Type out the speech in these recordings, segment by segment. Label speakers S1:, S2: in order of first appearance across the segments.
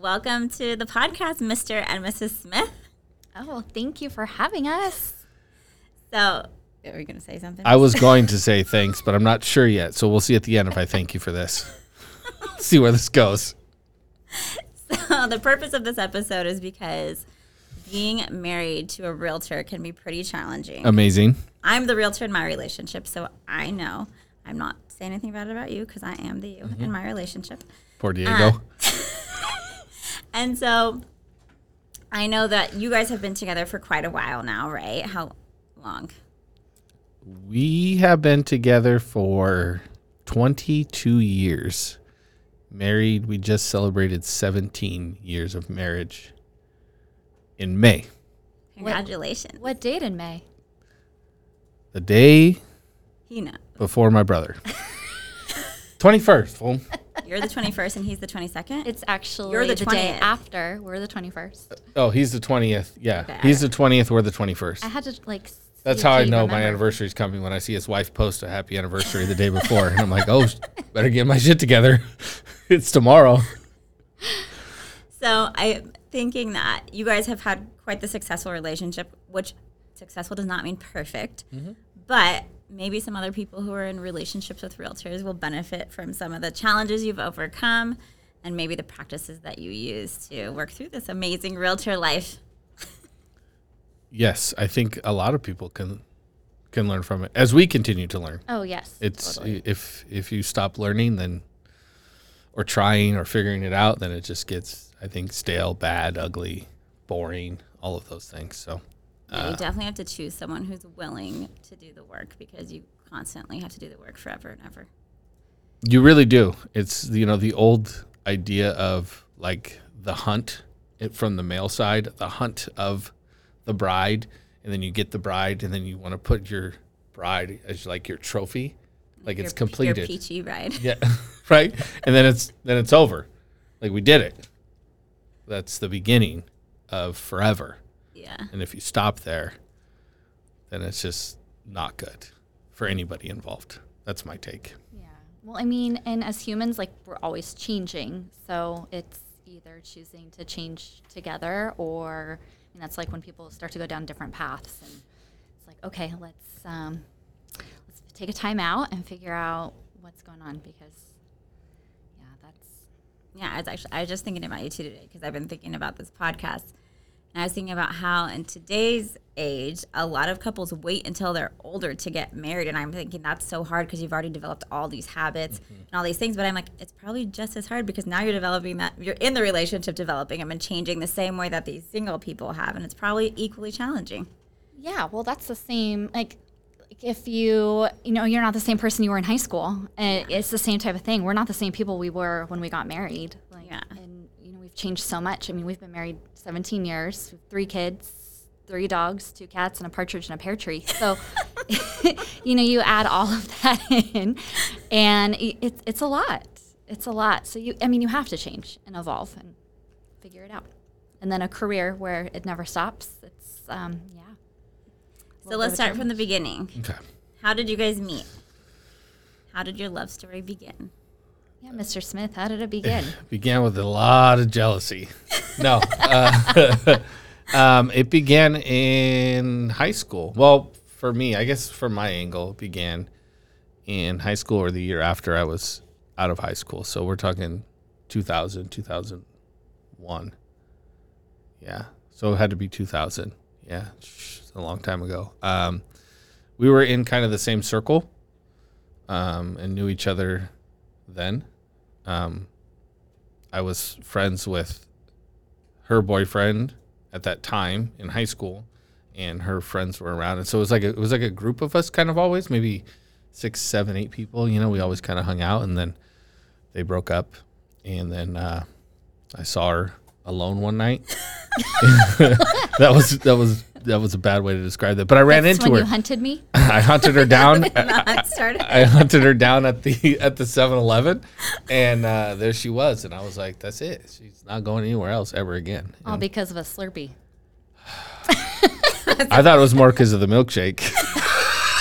S1: welcome to the podcast, Mr. and Mrs. Smith.
S2: Oh, thank you for having us.
S1: So, are you going to say something?
S3: I was going to say thanks, but I'm not sure yet. So we'll see at the end if I thank you for this. see where this goes.
S1: So, the purpose of this episode is because being married to a realtor can be pretty challenging.
S3: Amazing.
S1: I'm the realtor in my relationship, so I know. I'm not saying anything bad about you because I am the you mm-hmm. in my relationship.
S3: Poor uh, Diego.
S1: And so I know that you guys have been together for quite a while now, right? How long?
S3: we have been together for 22 years. Married, we just celebrated 17 years of marriage in May.
S1: Congratulations.
S2: What date in May?
S3: The day
S1: He knows.
S3: before my brother. 21st, fool.
S1: You're the 21st and he's the 22nd?
S2: It's actually
S1: You're the
S2: the, day
S1: 20th.
S2: after. We're the 21st.
S3: Oh, he's the 20th. Yeah.
S1: Okay.
S3: He's the 20th. We're the 21st.
S2: I had to like. see
S3: That's how I
S2: you
S3: know my
S2: remember.
S3: anniversary is coming when I see his wife post a happy anniversary the day before. and I'm like, oh, better get my shit together. it's tomorrow.
S1: So I'm thinking that you guys have had quite the successful relationship, which successful does not mean perfect, mm-hmm. but maybe some other people who are in relationships with realtors will benefit from some of the challenges you've overcome and maybe the practices that you use to work through this amazing realtor life.
S3: Yes, I think a lot of people can can learn from it as we continue to learn.
S2: Oh yes.
S3: It's if if you stop learning, then or trying or figuring it out, then it just gets I think stale, bad, ugly, boring, all of those things. So
S1: Yeah, you uh, definitely have to choose someone who's willing to do the work because you constantly have to do the work forever and ever.
S3: You really do. It's you know the old idea of like the hunt it, from the male side, the hunt of the bride, and then you get the bride, and then you want to put your bride as like your trophy, like it's completed.
S1: Your peachy ride.
S3: Yeah, right. And then it's then it's over. Like we did it. That's the beginning of forever.
S1: Yeah.
S3: And if you stop there, then it's just not good for anybody involved. That's my take.
S2: Yeah. Well, I mean, and as humans, like we're always changing. So it's either choosing to change together, or I mean, that's like when people start to go down different paths, and it's like, okay, let's um, let's take a time out and figure out what's going on because, yeah, that's
S1: Yeah, I was actually I was just thinking about you too today because I've been thinking about this podcast, and I was thinking about how in today's age, a lot of couples wait until they're older to get married, and I'm thinking that's so hard because you've already developed all these habits mm-hmm. and all these things. But I'm like, it's probably just as hard because now you're developing that you're in the relationship, developing them and changing the same way that these single people have, and it's probably equally challenging.
S2: Yeah, well, that's the same. Like, like if you, you know, you're not the same person you were in high school, eh, and it's the same type of thing. We're not the same people we were when we got married. Like,
S1: Yeah.
S2: And you know, we've changed so much. I mean, we've been married 17 years, three kids, three dogs, two cats, and a partridge and a pear tree. So, you know, you add all of that in, and it's it's a lot. It's a lot. So you, I mean, you have to change and evolve and figure it out. And then a career where it never stops. It's um, yeah.
S1: So let's start from the beginning.
S3: Okay.
S1: How did you guys meet? How did your love story begin?
S2: Yeah, Mr. Smith, how did it begin?
S3: Began with a lot of jealousy. No. Uh, um, it began in high school. Well, for me, I guess from my angle, it began in high school or the year after I was out of high school. So we're talking 2000, 2001. Yeah. So it had to be 2000. Yeah. A long time ago. Um, we were in kind of the same circle um, and knew each other then. Um, I was friends with her boyfriend at that time in high school, and her friends were around, and so it was like a, it was like a group of us, kind of always, maybe six, seven, eight people. You know, we always kind of hung out, and then they broke up, and then uh, I saw her alone one night. that was that was that was a bad way to describe that, but I ran
S2: That's
S3: into
S2: when
S3: her.
S2: you hunted me.
S3: I hunted her down.
S1: Not started.
S3: I hunted her down at the at the 7-Eleven, and uh, there she was, and I was like, "That's it. She's not going anywhere else ever again."
S2: All because of a Slurpee.
S3: I thought it was more because of the milkshake.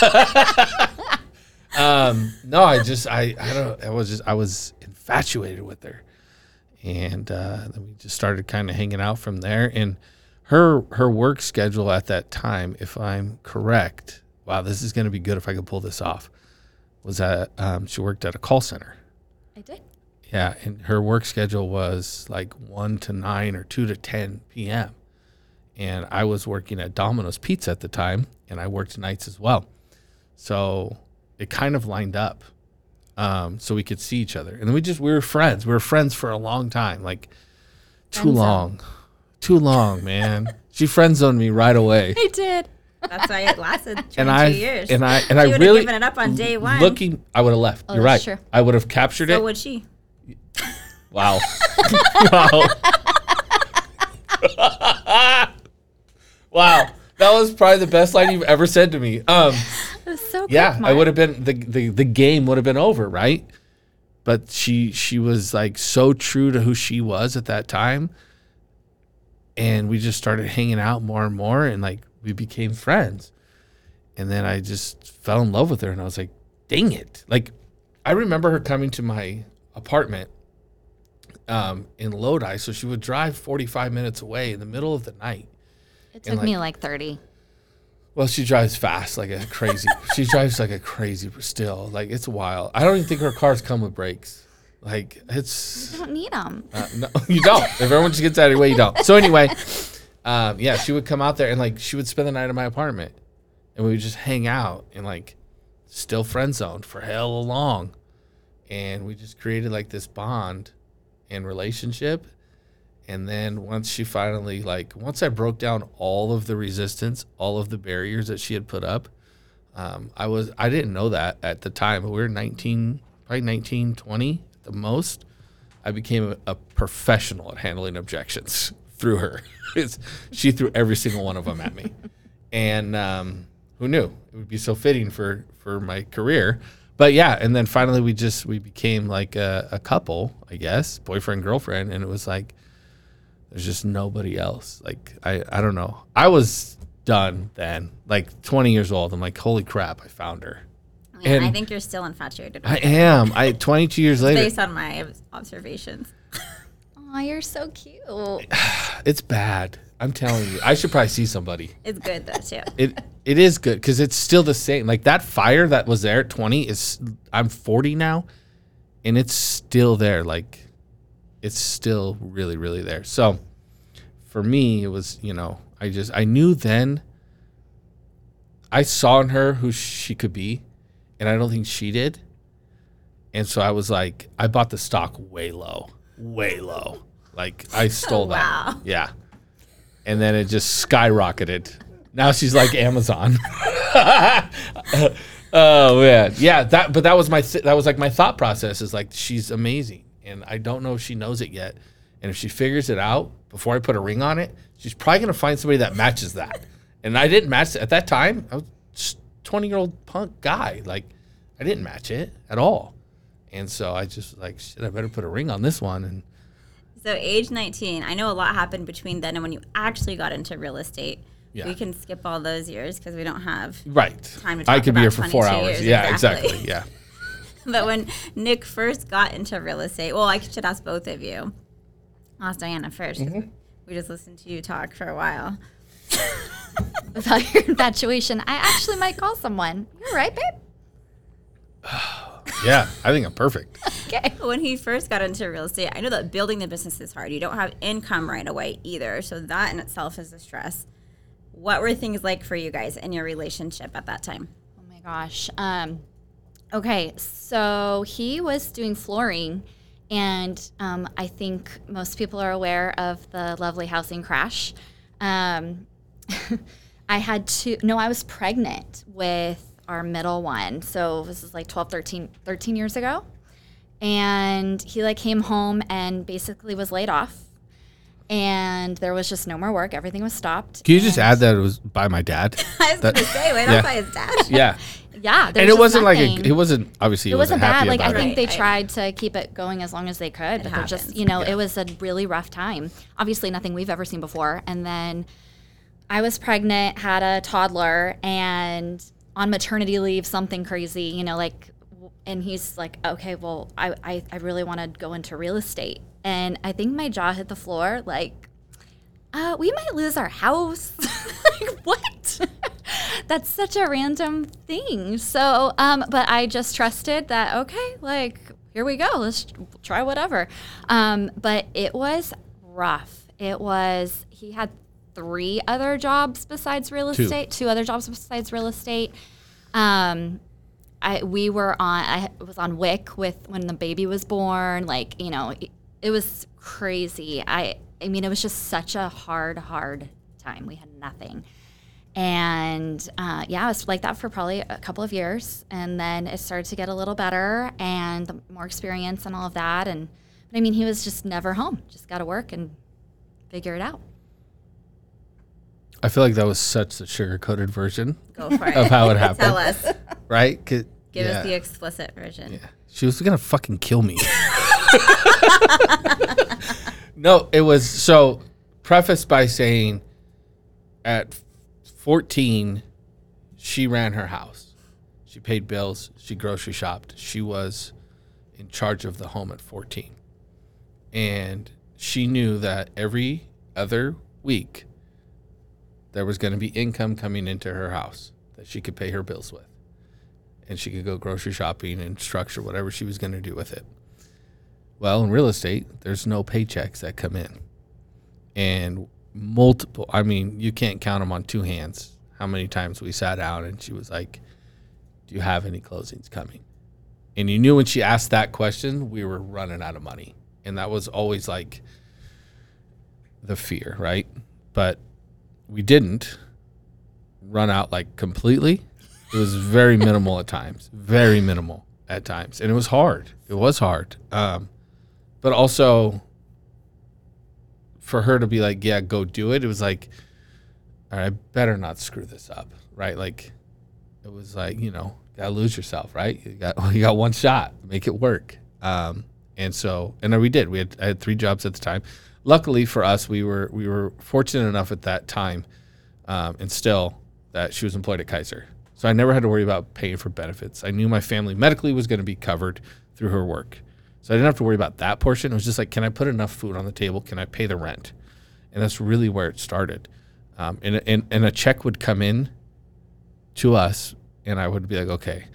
S3: um, no, I just I I don't. I was just I was infatuated with her, and uh, then we just started kind of hanging out from there. And her her work schedule at that time, if I'm correct, wow, this is going to be good if I could pull this off. Was that um, she worked at a call center?
S2: I did.
S3: Yeah, and her work schedule was like one to nine or two to ten p.m. And I was working at Domino's Pizza at the time, and I worked nights as well. So it kind of lined up, um, so we could see each other. And then we just we were friends. We were friends for a long time, like too long, too long, man. she friend zoned me right away.
S2: I did.
S1: That's why it lasted 22
S3: And I
S1: years.
S3: and I and
S1: She
S3: I really
S1: given it up on day one.
S3: Looking, I would have left.
S2: Oh,
S3: You're right.
S2: true.
S3: I would have captured
S1: so
S3: it.
S1: So would she.
S3: Wow. wow. wow. That was probably the best line you've ever said to me. Um,
S2: It was so
S3: yeah,
S2: quick,
S3: I would have been the, the the game would have been over, right? But she she was like so true to who she was at that time. And we just started hanging out more and more and like we became friends. And then I just fell in love with her and I was like, dang it. Like I remember her coming to my apartment um, in Lodi. So she would drive 45 minutes away in the middle of the night.
S2: It took
S3: like-
S2: me like 30.
S3: Well, she drives fast, like a crazy. she drives like a crazy, still, like it's wild. I don't even think her cars come with brakes. Like it's
S2: I don't need them.
S3: uh, no, you don't. If everyone just gets out of your way, you don't. So anyway, um, yeah, she would come out there and like she would spend the night in my apartment, and we would just hang out and like still friend zoned for hell long, and we just created like this bond and relationship. And then once she finally like once I broke down all of the resistance, all of the barriers that she had put up, um, I was I didn't know that at the time, but we were 19, probably 19, 20 at the most. I became a, a professional at handling objections through her. She threw every single one of them at me, and um, who knew it would be so fitting for for my career. But yeah, and then finally we just we became like a, a couple, I guess, boyfriend girlfriend, and it was like there's just nobody else. Like I I don't know. I was done then, like 20 years old. I'm like, holy crap, I found her.
S1: Yeah, and I think you're still infatuated
S3: I am. I 22 years later.
S1: based on my observations.
S2: Oh, you're so cute.
S3: It's bad. I'm telling you. I should probably see somebody.
S1: It's good though too.
S3: It it is good because it's still the same. Like that fire that was there at 20 is. I'm 40 now, and it's still there. Like, it's still really really there. So, for me, it was you know I just I knew then. I saw in her who she could be, and I don't think she did. And so I was like, I bought the stock way low, way low. Like I stole that.
S1: Wow.
S3: Yeah. And then it just skyrocketed. Now she's like Amazon. oh man, yeah. That, but that was my th- that was like my thought process is like she's amazing, and I don't know if she knows it yet. And if she figures it out before I put a ring on it, she's probably gonna find somebody that matches that. And I didn't match at that time. I was just twenty year old punk guy. Like I didn't match it at all. And so I just like, shit, I better put a ring on this one. And
S1: So age 19, I know a lot happened between then and when you actually got into real estate.
S3: Yeah.
S1: We can skip all those years because we don't have.
S3: right,
S1: Time to
S3: I
S1: talk
S3: could be here
S1: about
S3: for four
S1: 22
S3: hours.
S1: years,
S3: yeah,
S1: exactly.
S3: exactly. Yeah.
S1: But when Nick first got into real estate, well, I should ask both of you. I'll ask Diana 1st
S3: Mm-hmm.
S1: We just listened to you talk for a while.
S2: About your infatuation, I actually might call someone. You're right, babe.
S3: Yeah, I think I'm perfect.
S2: Okay.
S1: When he first got into real estate, I know that building the business is hard. You don't have income right away either. So that in itself is a stress. What were things like for you guys in your relationship at that time?
S2: Oh my gosh. Um, okay, so he was doing flooring, and um, I think most people are aware of the lovely housing crash. Um, I had to, no, I was pregnant with our middle one. So this is like 12, 13, 13 years ago. And he like came home and basically was laid off. And there was just no more work. Everything was stopped.
S3: Can you just add that it was by my dad?
S1: I was
S3: That-
S1: going to say, wait,
S3: yeah.
S1: that's by his dad.
S3: Yeah,
S2: Yeah, there
S3: and it
S2: was
S3: wasn't like
S2: nothing.
S3: a, it wasn't obviously
S2: it
S3: he
S2: wasn't bad.
S3: happy
S2: Like I
S3: about
S2: think
S3: it.
S2: they
S1: Right.
S2: tried to keep it going as long as they could, but they're just
S1: happens.
S2: you know
S3: Yeah.
S2: it was a really rough time. Obviously, nothing we've ever seen before. And then I was pregnant, had a toddler, and on maternity leave, something crazy. You know, like, and he's like, okay, well, I I, I really want to go into real estate. and I think my jaw hit the floor. Like, uh, we might lose our house. like, what? That's such a random thing. So, um, but I just trusted that. Okay, like here we go. Let's try whatever. Um, but it was rough. It was. He had three other jobs besides real
S3: Two.
S2: estate. Two other jobs besides real estate. Um, I we were on. I was on WIC with when the baby was born. Like you know, it, it was crazy. I I mean, it was just such a hard, hard time. We had nothing, and uh, yeah, it was like that for probably a couple of years, and then it started to get a little better and the more experience and all of that. And but I mean, he was just never home. Just got to work and figure it out.
S3: I feel like that was such the sugar coated version
S1: Go for it.
S3: of how it happened,
S1: Tell us.
S3: right? 'Cause-
S1: Give
S3: yeah.
S1: us the explicit version.
S3: Yeah. She was gonna fucking kill me. no, it was so prefaced by saying at 14 she ran her house. She paid bills, she grocery shopped. She was in charge of the home at 14. And she knew that every other week there was going to be income coming into her house that she could pay her bills with and she could go grocery shopping and structure whatever she was going to do with it. Well, in real estate, there's no paychecks that come in. And multiple, I mean, you can't count them on two hands how many times we sat down and she was like, Do you have any closings coming? And you knew when she asked that question, we were running out of money. And that was always like the fear, right? But we didn't run out like completely. It was very minimal at times, very minimal at times, and it was hard. It was hard, um, but also for her to be like, "Yeah, go do it." It was like, "All right, I better not screw this up," right? Like, it was like, you know, gotta lose yourself, right? You got you got one shot, make it work. Um, and so, and we did. We had I had three jobs at the time. Luckily for us, we were we were fortunate enough at that time, um, and still that she was employed at Kaiser. So I never had to worry about paying for benefits. I knew my family medically was going to be covered through her work. So I didn't have to worry about that portion. It was just like, can I put enough food on the table? Can I pay the rent? And that's really where it started. Um, and, and, and a check would come in to us, and I would be like, okay,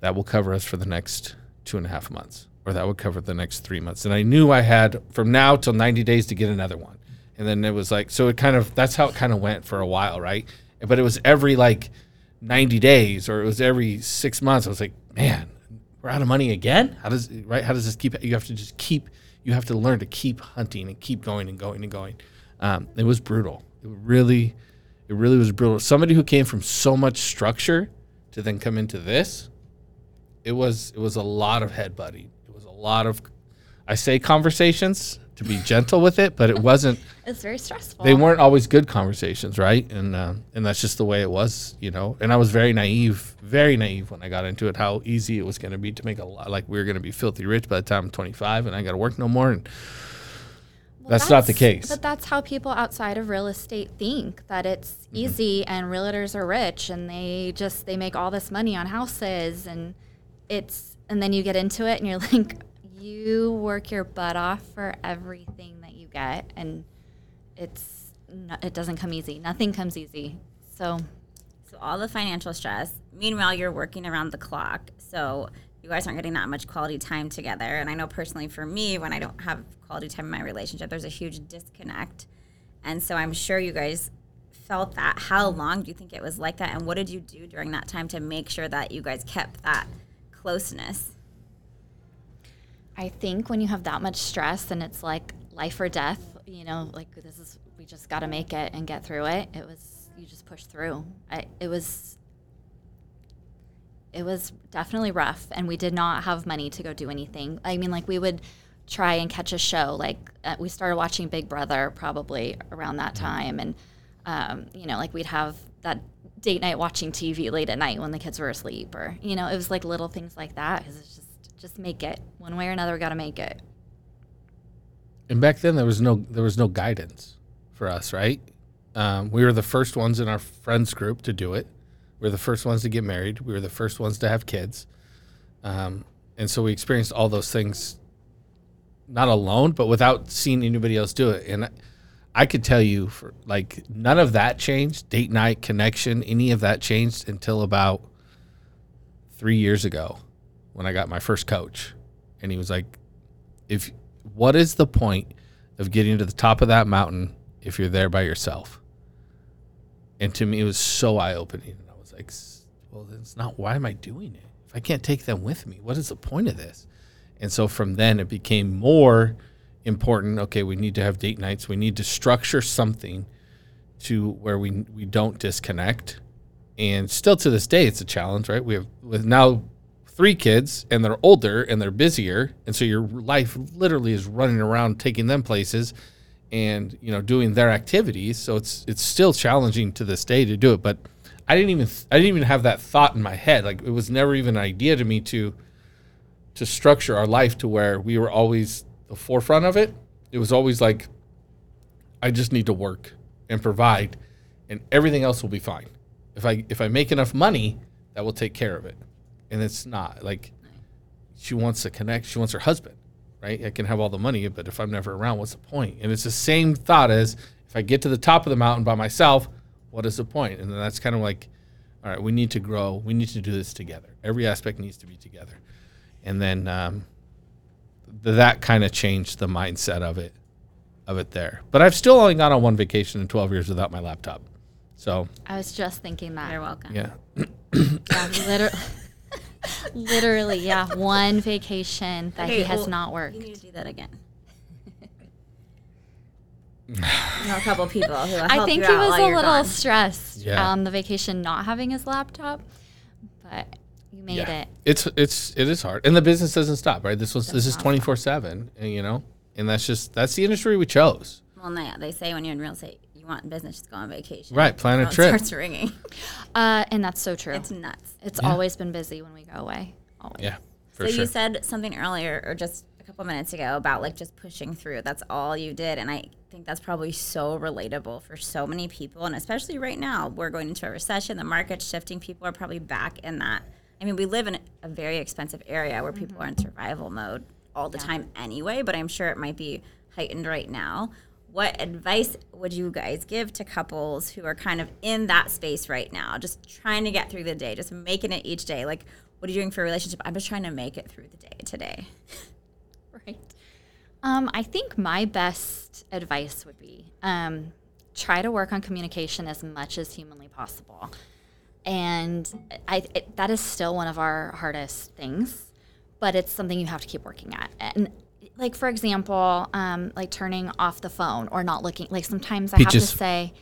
S3: that will cover us for the next two and a half months, or that would cover the next three months. And I knew I had from now till 90 days to get another one. And then it was like, so it kind of, that's how it kind of went for a while, right? But it was every like 90 days or it was every six months. I was like, man, we're out of money again. How does, right? How does this keep, you have to just keep, you have to learn to keep hunting and keep going and going and going. Um, it was brutal. It really, it really was brutal. Somebody who came from so much structure to then come into this, it was, it was a lot of was a lot of, I say conversations to be gentle with it, but it wasn't,
S2: It's very stressful.
S3: they weren't always good conversations, right? And uh, and that's just the way it was, you know. And I was very naive, very naive when I got into it. How easy it was going to be to make a lot, like we were going to be filthy rich by the time I'm 25 and I got to work no more. And
S2: Well,
S3: That's not the case.
S2: But that's how people outside of real estate think that it's
S3: Mm-hmm.
S2: easy and realtors are rich and they just they make all this money on houses and it's and then you get into it and you're like you work your butt off for everything that you get and it's it doesn't come easy. Nothing comes easy. So
S1: So all the financial stress. Meanwhile, you're working around the clock. So you guys aren't getting that much quality time together. And I know personally for me, when I don't have quality time in my relationship, there's a huge disconnect. And so I'm sure you guys felt that. How long do you think it was like that? And what did you do during that time to make sure that you guys kept that closeness?
S2: I think when you have that much stress and it's like life or death, you know, like this is we just got to make it and get through it. It was you just push through. I, it was it was definitely rough and we did not have money to go do anything. I mean, like we would try and catch a show. Like uh, we started watching Big Brother probably around that time and um, you know, like we'd have that date night watching TV late at night when the kids were asleep or you know, it was like little things like that cuz it's just just make it one way or another. We got to make it.
S3: and back then there was no there was no guidance for us, right? Um, we were the first ones in our friends group to do it. We were the first ones to get married. We were the first ones to have kids, um, and so we experienced all those things not alone, but without seeing anybody else do it. And I, I could tell you for like none of that changed. Date night connection, any of that changed until about three years ago when I got my first coach. And he was like, if what is the point of getting to the top of that mountain if you're there by yourself? And to me, it was so eye opening. And I was like, well, then it's not, why am I doing it? If I can't take them with me, what is the point of this? And so from then, it became more important. Okay, we need to have date nights. We need to structure something to where we we don't disconnect. And still to this day, it's a challenge, right? We have with now three kids, and they're older and they're busier, and so your life literally is running around taking them places, and you know doing their activities. So it's it's still challenging to this day to do it. But I didn't even I didn't even have that thought in my head. Like it was never even an idea to me to to structure our life to where we were always the forefront of it. It was always like, I just need to work and provide, and everything else will be fine. If I if I make enough money, that will take care of it. And it's not like she wants to connect. She wants her husband, right? I can have all the money, but if I'm never around, what's the point? And it's the same thought as if I get to the top of the mountain by myself, what is the point? And then that's kind of like, all right, we need to grow. We need to do this together. Every aspect needs to be together and then um, th- that kind of changed the mindset of it of it there but i've still only gone on one vacation in 12 years without my laptop so
S2: I was just thinking that.
S1: You're welcome.
S3: yeah
S2: Yeah, literally, literally, yeah, one vacation that he has
S1: well,
S2: not worked.
S1: You need to do that again. a couple people who will
S2: I
S1: help
S2: think
S1: you
S2: he
S1: out
S2: was a little
S1: gone.
S2: stressed
S3: Yeah.
S2: on the vacation not having his laptop, but you made
S3: yeah.
S2: it.
S3: it's it's it is hard and the business doesn't stop right this was this is 24 7 and you know and that's just that's the industry we chose
S1: Well, yeah, they say when you're in real estate, you want in business just go on vacation.
S3: right plan a trip
S1: starts ringing.
S2: Uh, and that's so true.
S1: It's
S2: It's,
S1: nuts.
S3: Yeah.
S2: always been busy when we go away. Always.
S3: yeah for
S1: so
S3: sure
S1: you said something earlier, or just a couple minutes ago, about like just pushing through. That's all you did, and I think that's probably so relatable for so many people, and especially right now, we're going into a recession. The market's shifting. People are probably back in that. I mean, we live in a very expensive area where people are in survival mode all the time anyway, but I'm sure it might be heightened right now. What advice would you guys give to couples who are kind of in that space right now, just trying to get through the day, just making it each day? Like, what are you doing for a relationship? I'm just trying to make it through the day today.
S2: Right. Um, I think my best advice would be um, try to work on communication as much as humanly possible. And I, it, that is still one of our hardest things, but it's something you have to keep working at. And like, for example, um, like turning off the phone or not looking, like sometimes I have to say,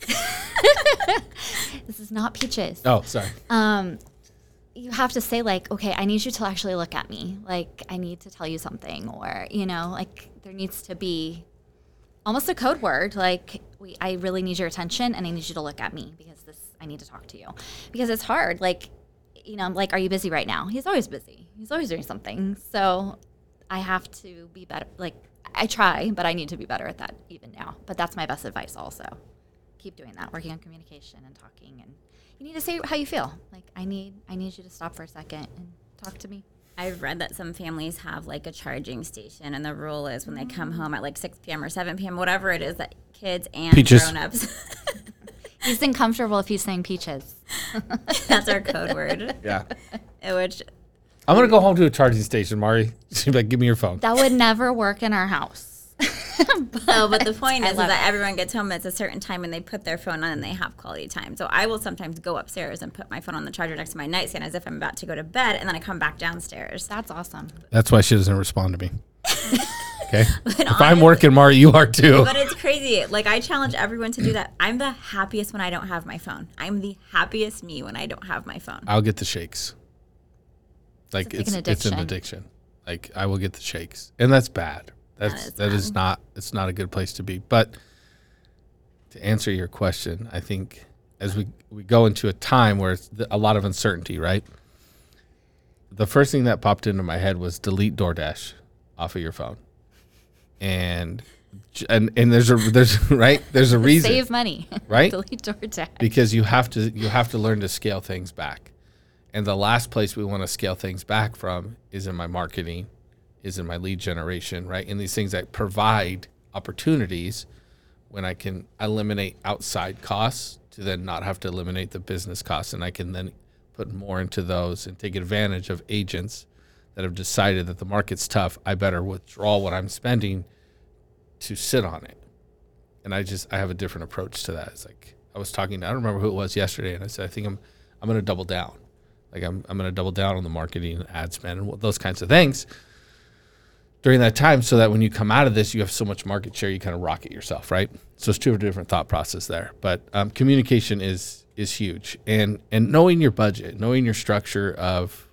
S2: this is not peaches
S3: oh sorry
S2: um, you have to say like, okay, I need you to actually look at me. Like, I need to tell you something, or you know, like there needs to be almost a code word. Like, we, I really need your attention, and I need you to look at me because this, I need to talk to you because it's hard. Like, you know, I'm like, are you busy right now? He's always busy. He's always doing something. So, I have to be better. Like, I try, but I need to be better at that even now. But that's my best advice. Also, keep doing that, working on communication and talking and you need to say how you feel. Like I need I need you to stop for a second and talk to me.
S1: I've read that some families have like a charging station, and the rule is when they come home at like 6 p.m. or 7 p.m., whatever it is, that kids and
S3: Peaches.
S1: grown ups,
S2: He's uncomfortable if he's saying peaches.
S1: that's our code word,
S3: yeah
S1: which
S3: i'm gonna go home to a charging station mari she's like give me your phone
S2: That would never work in our house.
S1: No, but the point is, is
S2: love
S1: that everyone gets home at a certain time and they put their phone on and they have quality time. So I will sometimes go upstairs and put my phone on the charger next to my nightstand as if I'm about to go to bed, and then I come back downstairs.
S2: That's awesome.
S3: that's why she doesn't respond to me okay
S1: But
S3: if i'm working mari you are too
S1: But it's crazy. Like I challenge everyone to do that. I'm the happiest when I don't have my phone. I'm the happiest me when I don't have my phone.
S3: I'll get the shakes. Like
S2: It's
S3: it's
S2: like an
S3: it's an
S2: addiction.
S3: Like I will get the shakes, and that's bad. That's
S1: is
S3: that is not it's not a good place to be. But to answer your question, I think as we we go into a time where it's a lot of uncertainty, right? The first thing that popped into my head was delete DoorDash off of your phone, and and and there's a there's right there's a reason
S2: Save money.
S3: Right?
S2: Delete DoorDash.
S3: because you have to you have to learn to scale things back and the last place we want to scale things back from is in my marketing is in my lead generation, right? And these things that provide opportunities when I can eliminate outside costs to then not have to eliminate the business costs. And I can then put more into those and take advantage of agents that have decided that the market's tough. I better withdraw what I'm spending to sit on it. And I just, I have a different approach to that. It's like, I was talking, I don't remember who it was yesterday. And I said, I think I'm, I'm going to double down. Like I'm, I'm going to double down on the marketing and ad spend and those kinds of things during that time so that when you come out of this, you have so much market share, you kind of rocket yourself, right? So it's two different thought process there. But um, communication is is huge, and and knowing your budget, knowing your structure of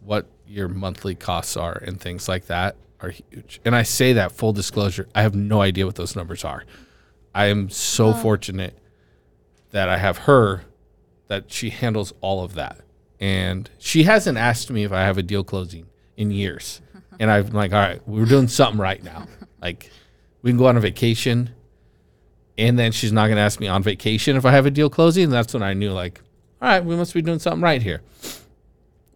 S3: what your monthly costs are and things like that are huge. And I say that full disclosure, I have no idea what those numbers are. I am so fortunate that I have her that she handles all of that. And she hasn't asked me if I have a deal closing in years and I'm like, all right, we're doing something right now. Like, we can go on a vacation, and then she's not going to ask me on vacation if I have a deal closing. And that's when I knew, like, all right, we must be doing something right here.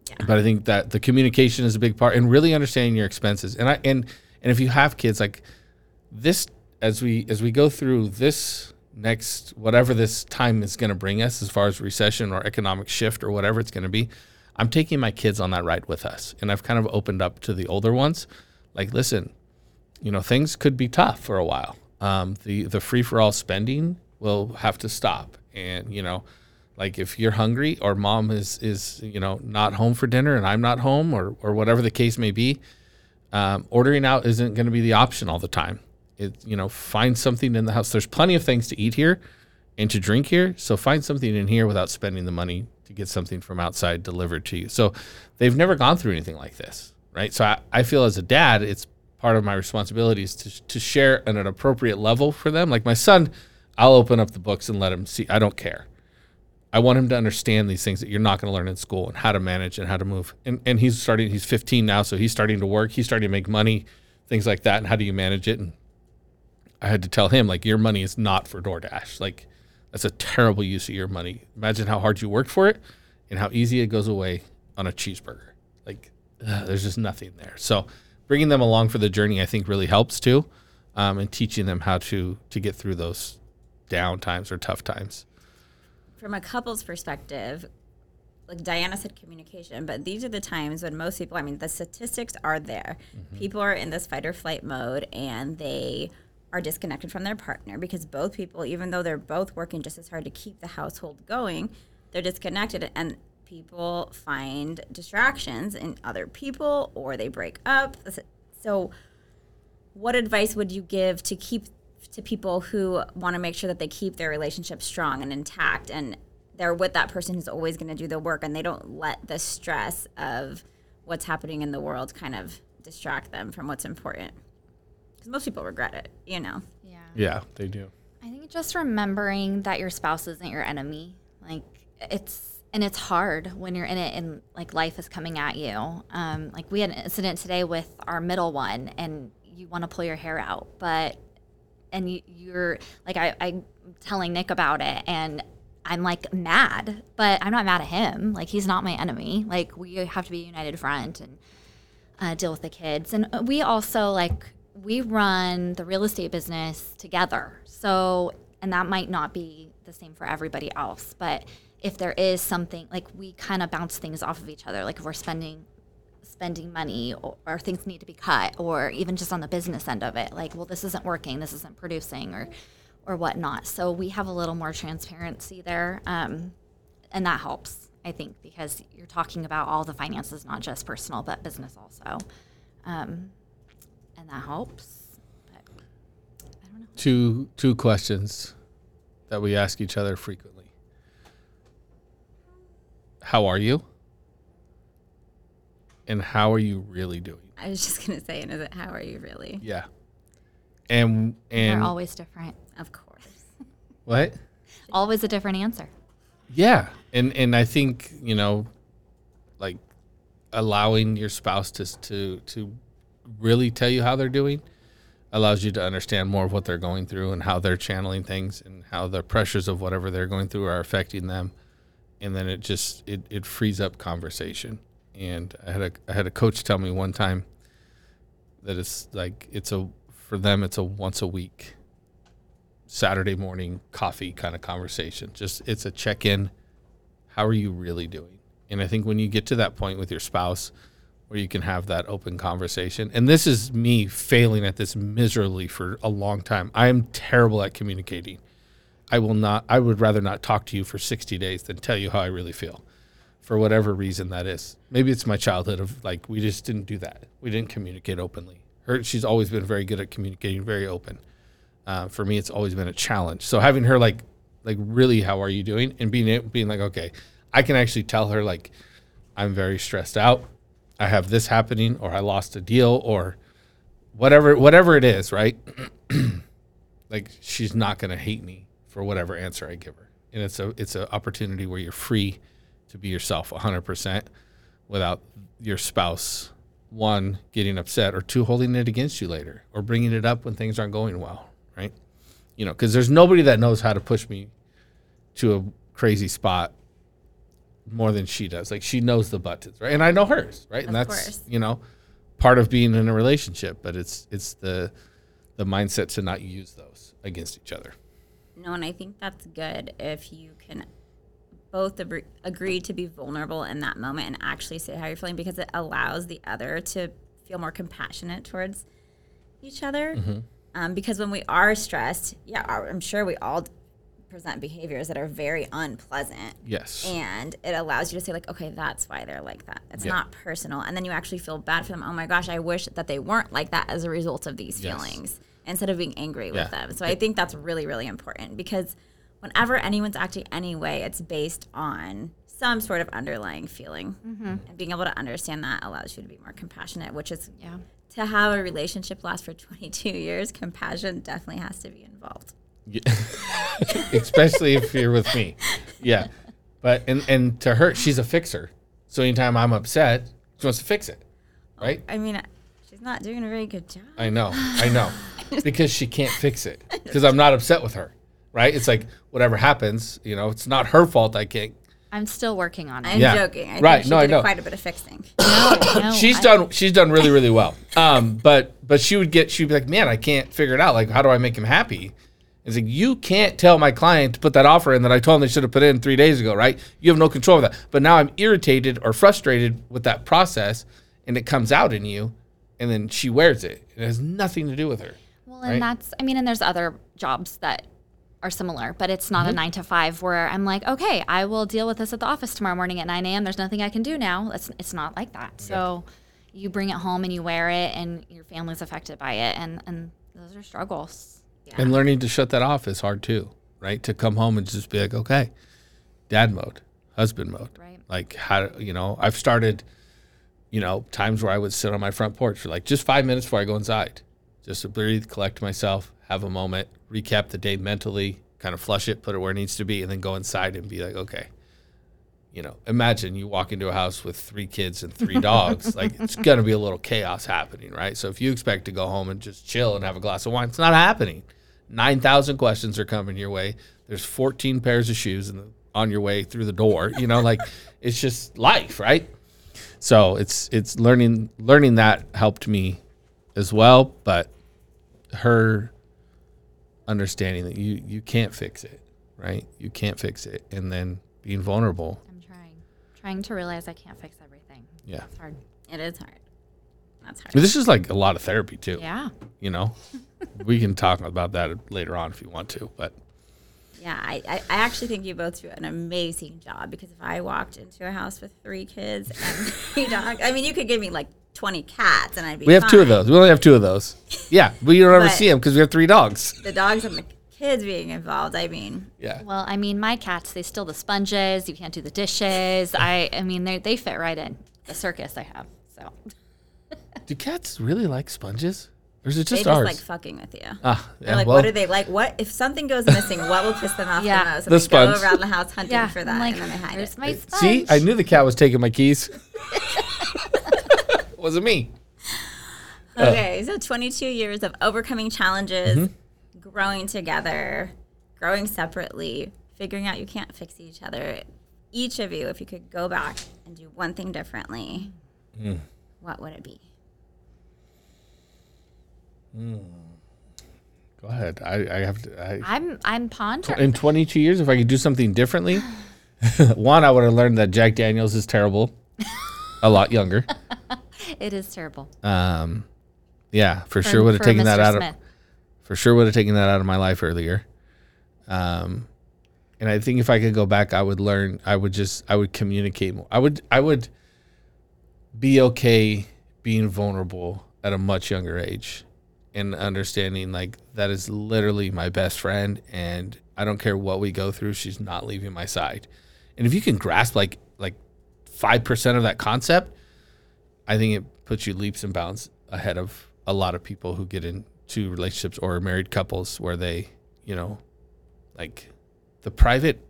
S3: Yeah. But I think that the communication is a big part, and really understanding your expenses. And I and and if you have kids, like this, as we as we go through this next whatever this time is going to bring us, as far as recession or economic shift or whatever it's going to be I'm taking my kids on that ride with us. And I've kind of opened up to the older ones, like, listen, you know, things could be tough for a while. Um, the the free for all spending will have to stop. And you know, like if you're hungry or mom is is you know not home for dinner and I'm not home or or whatever the case may be, um, ordering out isn't going to be the option all the time. It you know find something in the house. There's plenty of things to eat here and to drink here, so find something in here without spending the money to get something from outside delivered to you. So they've never gone through anything like this, right? So I, I feel as a dad, it's part of my responsibilities to, to share at an appropriate level for them. Like my son, I'll open up the books and let him see. I don't care. I want him to understand these things that you're not going to learn in school and how to manage and how to move. And, and he's starting, he's 15 now, so he's starting to work. He's starting to make money, things like that. And how do you manage it? And I had to tell him, like, your money is not for DoorDash. Like, that's a terrible use of your money. Imagine how hard you worked for it and how easy it goes away on a cheeseburger. Like, there's just nothing there. So, bringing them along for the journey, I think, really helps too, um, and teaching them how to to get through those down times or tough times.
S1: From a couple's perspective, like Diana said, communication, but these are the times when most people, I mean, the statistics are there. Mm-hmm. People are in this fight or flight mode and they are disconnected from their partner because both people, even though they're both working just as hard to keep the household going, they're disconnected and people find distractions in other people or they break up. So, what advice would you give to keep to people who want to make sure that they keep their relationship strong and intact and they're with that person who's always going to do the work and they don't let the stress of what's happening in the world kind of distract them from what's important? Because most people regret it, you know.
S2: Yeah.
S3: Yeah, they do.
S2: I think just remembering that your spouse isn't your enemy, like it's and it's hard when you're in it and like life is coming at you. Um, like we had an incident today with our middle one, and you want to pull your hair out, but and you, you're like I, I'm telling Nick about it, and I'm like mad, but I'm not mad at him. Like he's not my enemy. Like we have to be a united front and uh, deal with the kids, and we also like we run the real estate business together. So, and that might not be the same for everybody else, but if there is something like we kind of bounce things off of each other, like if we're spending spending money or, or, things need to be cut or even just on the business end of it like well this isn't working this isn't producing or or whatnot so we have a little more transparency there um, and that helps i think because you're talking about all the finances not just personal but business also um, that helps. But I don't know.
S3: Two two questions that we ask each other frequently. How are you? And how are you really doing?
S1: I was just gonna say, and is it how are you really?
S3: Yeah. And and
S2: they're always different.
S1: Of course.
S3: What?
S2: Always a different answer.
S3: Yeah. And and I think, you know, like allowing your spouse to to to really tell you how they're doing allows you to understand more of what they're going through and how they're channeling things and how the pressures of whatever they're going through are affecting them and then it just it, it frees up conversation and I had a I had a coach tell me one time that it's like it's a for them it's a once a week Saturday morning coffee kind of conversation. Just it's a check in. How are you really doing? And I think when you get to that point with your spouse where you can have that open conversation, and this is me failing at this miserably for a long time. I am terrible at communicating. I will not, I would rather not talk to you for 60 days than tell you how I really feel for whatever reason that is. Maybe it's my childhood of like, we just didn't do that. We didn't communicate openly. Her, she's always been very good at communicating, very open. Uh, for me, it's always been a challenge. So having her like, like really, how are you doing? And being being like, okay, I can actually tell her like, I'm very stressed out. I have this happening, or I lost a deal, or whatever, whatever it is, right? like she's not gonna hate me for whatever answer I give her, and it's a it's an opportunity where you're free to be yourself 100% without your spouse one getting upset or two holding it against you later or bringing it up when things aren't going well right you know because there's nobody that knows how to push me to a crazy spot more than she does. Like she knows the buttons right? And i know hers right? And
S1: Of
S3: that's
S1: course.
S3: you know part of being in a relationship but it's it's the the mindset to not use those against each other.
S1: No, and I think that's good if you can both agree to be vulnerable in that moment and actually say how you're feeling because it allows the other to feel more compassionate towards each other. Um, because when we are stressed, yeah, I'm sure we all present behaviors that are very unpleasant.
S3: yes
S1: And it allows you to say, like, okay, that's why they're like that. It's
S3: Yeah.
S1: not personal. And then you actually feel bad for them. Oh my gosh, I wish that they weren't like that as a result of these
S3: Yes.
S1: feelings instead of being angry with them. So I think that's really, really important because whenever anyone's acting anyway, it's based on some sort of underlying feeling. Mm-hmm. And being able to understand that allows you to be more compassionate, which is
S2: Yeah.
S1: to have a relationship last for 22 years, compassion definitely has to be involved.
S3: Yeah. especially if you're with me. Yeah, but and and to her, she's a fixer. So anytime I'm upset, she wants to fix it, right?
S1: I mean, she's not doing a very good job.
S3: I know, I know, because she can't fix it. Because I'm not upset with her, right? It's like whatever happens, you know, it's not her fault. I can't.
S2: I'm still working on it.
S1: I'm
S3: Yeah.
S1: joking. I
S3: Right.
S1: think she
S3: No, I
S1: did
S3: know.
S1: quite a bit of fixing.
S2: No, no,
S3: she's
S2: I-
S3: done. She's done really, really well. Um, but but she would get. She'd be like, man, I can't figure it out. Like, how do I make him happy? It's like you can't tell my client to put that offer in that I told them they should have put in three days ago, right? You have no control of that. But now I'm irritated or frustrated with that process, and it comes out in you, and then she wears it. It has nothing to do with her.
S2: Well,
S3: right?
S2: and that's, I mean, and there's other jobs that are similar, but it's not a mm-hmm. nine to five where I'm like, okay, I will deal with this at the office tomorrow morning at 9 a.m. There's nothing I can do now. It's, it's not like that. So you bring it home and you wear it, and your family's affected by it. And, and those are struggles.
S3: And learning to shut that off is hard too, right? To come home and just be like, okay, dad mode, husband mode.
S2: Right.
S3: Like how you know, I've started, you know, times where I would sit on my front porch for like just five minutes before I go inside. Just to breathe, collect myself, have a moment, recap the day mentally, kind of flush it, put it where it needs to be, and then go inside and be like, okay. You know, imagine you walk into a house with three kids and three dogs. like it's gonna be a little chaos happening, right? So if you expect to go home and just chill and have a glass of wine, it's not happening. Nine thousand questions are coming your way. There's 14 pairs of shoes in the, on your way through the door. You know, like it's just life, right? So it's it's learning learning that helped me as well, but her understanding that you you can't fix it, right? You can't fix it, and then being vulnerable.
S2: I'm trying, trying to realize I can't fix everything.
S3: Yeah,
S2: It's hard.
S1: It is hard. That's hard.
S3: this is like a lot of therapy too.
S2: Yeah.
S3: You know, we can talk about that later on if you want to, but
S1: Yeah, I, I, I actually think you both do an amazing job because if I walked into a house with three kids and three dogs, I mean, you could give me like 20 cats and I'd be
S3: we have two of those. We only have two of those. Yeah, but you don't ever see them because we have three dogs.
S1: The dogs and the kids being involved, I mean,
S3: Yeah.
S2: Well, I mean, my cats, they steal the sponges. You can't do the dishes. I, I mean, they, they fit right in the circus I have. So
S3: Do cats really like sponges? Or is it just
S1: they just like fucking with you.
S3: ah,
S1: They're like,
S3: well,
S1: what are they like? What if something goes missing? What will piss them off
S2: Yeah.
S1: the most?
S3: The
S1: And they
S3: sponge.
S1: go around the house hunting
S2: yeah,
S1: for that,
S2: like,
S1: and then they hide
S2: "Where's
S1: it.
S2: my sponge?"
S3: See, I knew the cat was taking my keys. Wasn't me.
S1: Okay, so 22 years of overcoming challenges,
S3: Mm-hmm.
S1: Growing together, growing separately, figuring out you can't fix each other. Each of you, if you could go back and do one thing differently,
S3: Mm.
S1: what would it be?
S3: Go ahead. I, I have to. I,
S2: I'm I'm pondering.
S3: in 22 years, if I could do something differently, one, I would have learned that Jack Daniels is terrible. a lot younger.
S2: It is terrible.
S3: Um, yeah, for,
S2: For-
S3: sure would have
S2: for
S3: taken that out
S2: Smith.
S3: of for sure would have taken that out of my life earlier. Um, and I think if I could go back, I would learn. I would just I would communicate more. I would I would be okay being vulnerable at a much younger age and understanding like that is literally my best friend and I don't care what we go through, she's not leaving my side. And if you can grasp like like five percent of that concept, I think it puts you leaps and bounds ahead of a lot of people who get into relationships or married couples where they, you know, like the private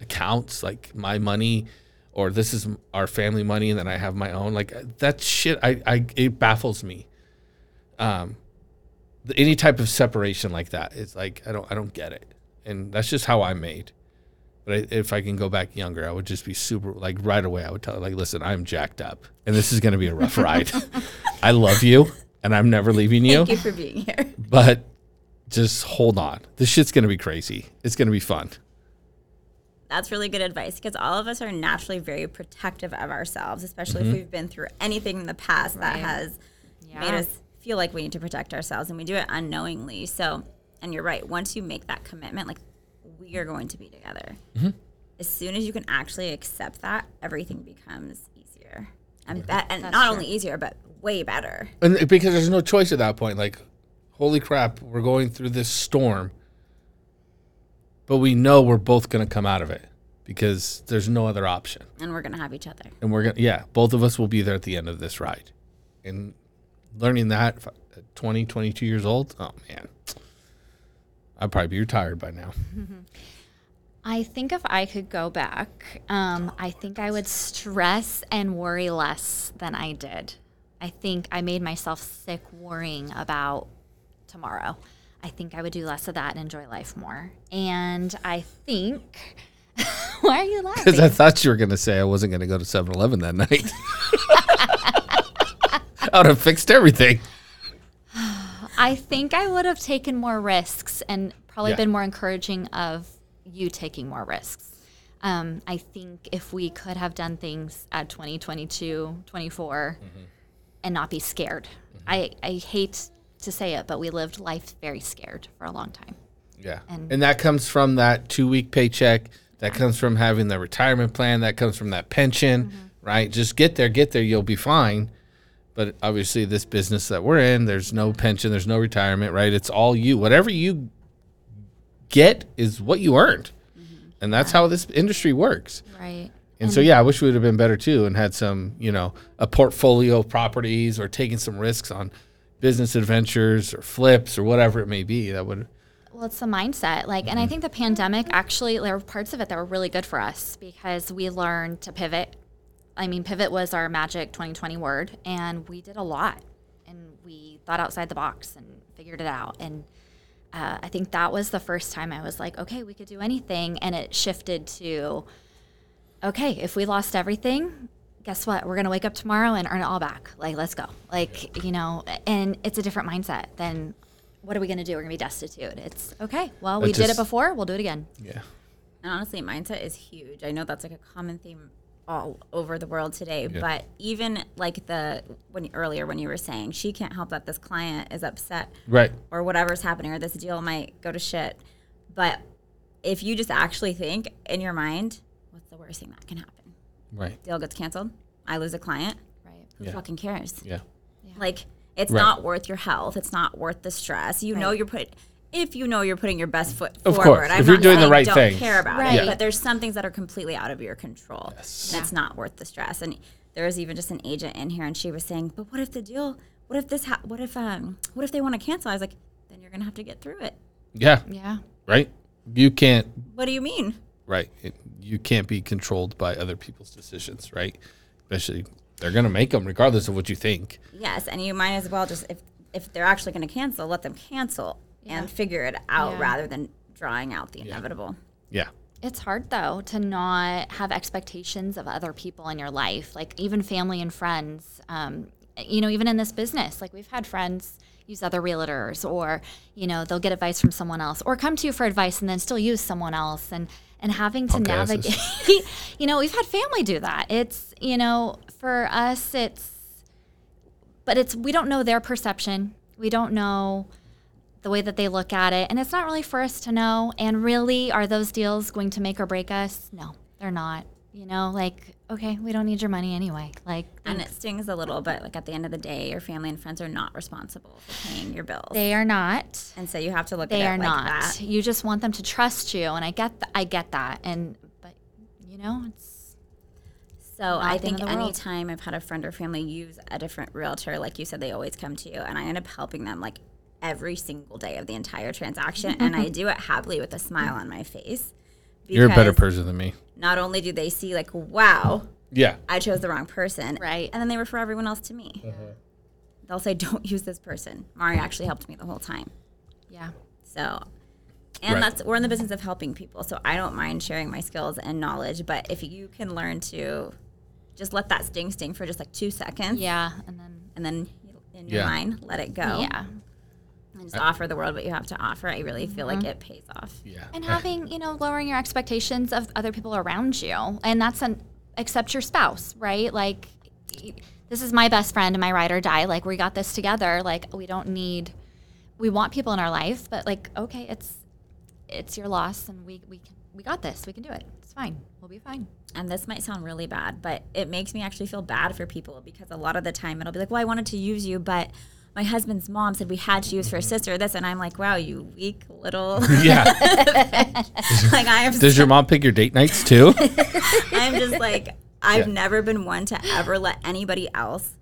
S3: accounts, like my money, or this is our family money, and then I have my own. Like that shit, I, I it baffles me. Um, the, any type of separation like that, it's like I don't, I don't get it, and that's just how I'm made. But I, if I can go back younger, I would just be super like right away. I would tell her like, listen, I'm jacked up, and this is going to be a rough ride. I love you, and I'm never leaving you.
S1: Thank you for being here.
S3: But just hold on. This shit's going to be crazy. It's going to be fun.
S1: That's really good advice because all of us are naturally very protective of ourselves, especially
S3: Mm-hmm.
S1: if we've been through anything in the past that
S2: Right.
S1: has made us feel like we need to protect ourselves and we do it unknowingly. So, and you're right, once you make that commitment, like we are going to be together.
S3: Mm-hmm.
S1: As soon as you can actually accept that, everything becomes easier. And, be- and
S2: That's
S1: not
S2: true.
S1: only easier, but way better.
S3: And because there's no choice at that point. Like, holy crap, we're going through this storm. But we know we're both going to come out of it because there's no other option.
S1: And we're going to have each other.
S3: And we're going to, yeah, both of us will be there at the end of this ride. And learning that at 20, 22 years old, oh man, I'd probably be retired by now.
S2: I think if I could go back, um, I think I would stress and worry less than I did. I think I made myself sick worrying about tomorrow. I think I would do less of that and enjoy life more. And I think, why are you laughing?
S3: Because I thought you were going to say I wasn't going to go to 7 Eleven that night. I would have fixed everything.
S2: I think I would have taken more risks and probably
S3: Yeah.
S2: been more encouraging of you taking more risks. Um, I think if we could have done things at 20, 22, 24
S3: Mm-hmm.
S2: And not be scared. Mm-hmm. I, I hate to say it, but we lived life very scared for a long time.
S3: Yeah.
S2: And-
S3: And, that comes from that two week paycheck. That comes from having the retirement plan. That comes from that pension, mm-hmm. right? Just get there, get there, you'll be fine. But obviously, this business that we're in, there's no pension, there's no retirement, right? It's all you. Whatever you get is what you earned. Mm-hmm. And that's how this industry works.
S2: Right.
S3: And so, yeah, I wish we would have been better too and had some, you know, a portfolio of properties or taking some risks on business adventures or flips or whatever it may be. That would,
S2: Well, it's the mindset. Like, and I think the pandemic actually, there were parts of it that were really good for us because we learned to pivot. I mean, pivot was our magic 2020 word, and we did a lot. And we thought outside the box and figured it out. And uh, I think that was the first time I was like, okay, we could do anything. And it shifted to, okay, if we lost everything, guess what? We're going to wake up tomorrow and earn it all back. Like, let's go. Like, you know, and it's a different mindset than what are we going to do? We're going to be destitute. It's okay. Well, we
S3: That
S2: did it before. We'll do it again.
S3: yeah.
S1: And honestly, mindset is huge. I know that's like a common theme all over the world today. yeah. But even like the when earlier when you were saying she can't help that this client is upset
S3: Right.
S1: or whatever's happening or this deal might go to shit. But if you just actually think in your mind, what's the worst thing that can happen?
S3: Right.
S1: Deal gets canceled. I lose a client.
S2: Right.
S1: Who
S3: Yeah.
S1: fucking cares?
S3: Yeah.
S1: Like it's
S3: Right.
S1: not worth your health. It's not worth the stress. You know you're put if you know you're putting your best foot
S3: Of
S1: forward.
S3: course.
S1: I'm
S3: If you're
S1: not
S3: doing the
S1: saying
S3: right
S1: don't
S3: things.
S1: care about
S2: Right.
S1: it, but there's some things that are completely out of your control.
S3: Yes.
S1: And it's not worth the stress. And there was even just an agent in here, and she was saying, "But what if the deal? What if this? Ha- what if um? What if they want to cancel?" I was like, "Then you're gonna have to get through it."
S3: Yeah.
S2: Yeah.
S3: Right. You can't.
S1: What do you mean?
S3: Right. It, you can't be controlled by other people's decisions. Right. Especially they're gonna make them regardless of what you think.
S1: Yes, and you might as well just if if they're actually going to cancel, let them cancel and figure it out
S2: Yeah.
S1: rather than drawing out the inevitable.
S3: Yeah.
S2: It's hard though to not have expectations of other people in your life, like even family and friends. Um, you know, even in this business, like we've had friends, use other realtors or you know they'll get advice from someone else or come to you for advice and then still use someone else and and having to
S3: Punk
S2: navigate you know we've had family do that. It's you know for us it's but it's we don't know their perception. We don't know the way that they look at it. And it's not really for us to know. And really are those deals going to make or break us? No they're not. You know like okay we don't need your money anyway like
S1: And it stings a little, but like at the end of the day, your family and friends are not responsible for paying your bills.
S2: they are not
S1: and so you have to look
S2: they
S1: at
S2: are
S1: it like
S2: not
S1: that.
S2: you just want them to trust you and i get th- i get that and but you know it's
S1: So
S2: Not
S1: I think
S2: of the
S1: anytime I've had a friend or family use a different realtor, like you said, they always come to you, and I end up helping them like every single day of the entire transaction, and I do it happily with a smile on my face.
S3: You're a better person than me.
S1: Not only do they see like, wow,
S3: Yeah.
S1: I chose the wrong person,
S2: Right.
S1: and then they refer everyone else to me. Uh-huh. They'll say, "Don't use this person." Mari actually helped me the whole time.
S2: yeah
S1: So, and
S3: Right.
S1: that's we're in the business of helping people. So I don't mind sharing my skills and knowledge. But if you can learn to just let that sting sting for just like two seconds,
S2: yeah and then
S1: and then in your
S3: Yeah.
S1: mind let it go,
S2: yeah
S1: and just offer the world what you have to offer. I really feel like mm-hmm. it pays off.
S3: Yeah.
S2: and having you know lowering your expectations of other people around you and that's an except your spouse right like this is my best friend and my ride or die like we got this together like we don't need we want people in our life but like okay it's it's your loss and we we can, we got this we can do it it's fine we'll be fine
S1: And this might sound really bad, but it makes me actually feel bad for people because a lot of the time it'll be like, "Well, I wanted to use you, but." My husband's mom said we had to use for a sister this, and I'm like, wow, you weak little.
S3: Yeah.
S1: like I am
S3: Does your mom pick your date nights too?
S1: I'm just like, I've
S3: Yeah.
S1: never been one to ever let anybody else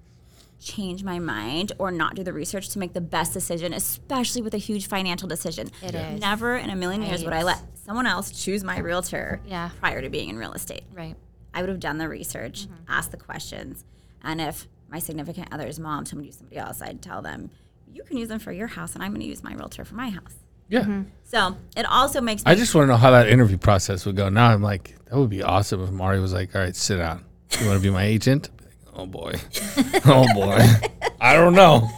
S1: change my mind or not do the research to make the best decision, especially with a huge financial decision.
S2: It is.
S1: Never in a million years would I let someone else choose my realtor
S2: Yeah.
S1: prior to being in real estate.
S2: right
S1: I would have done the research,
S2: Mm-hmm.
S1: asked the questions, and if my significant other's mom told me to use somebody else, I'd tell them, you can use them for your house, and I'm going to use my realtor for my house.
S3: yeah.
S2: Mm-hmm.
S1: So it also makes me
S3: I just want to know how that interview process would go. Now I'm like, that would be awesome if Mari was like, all right, sit down. You want to be my agent? I'd be like, oh boy. oh boy. I don't know.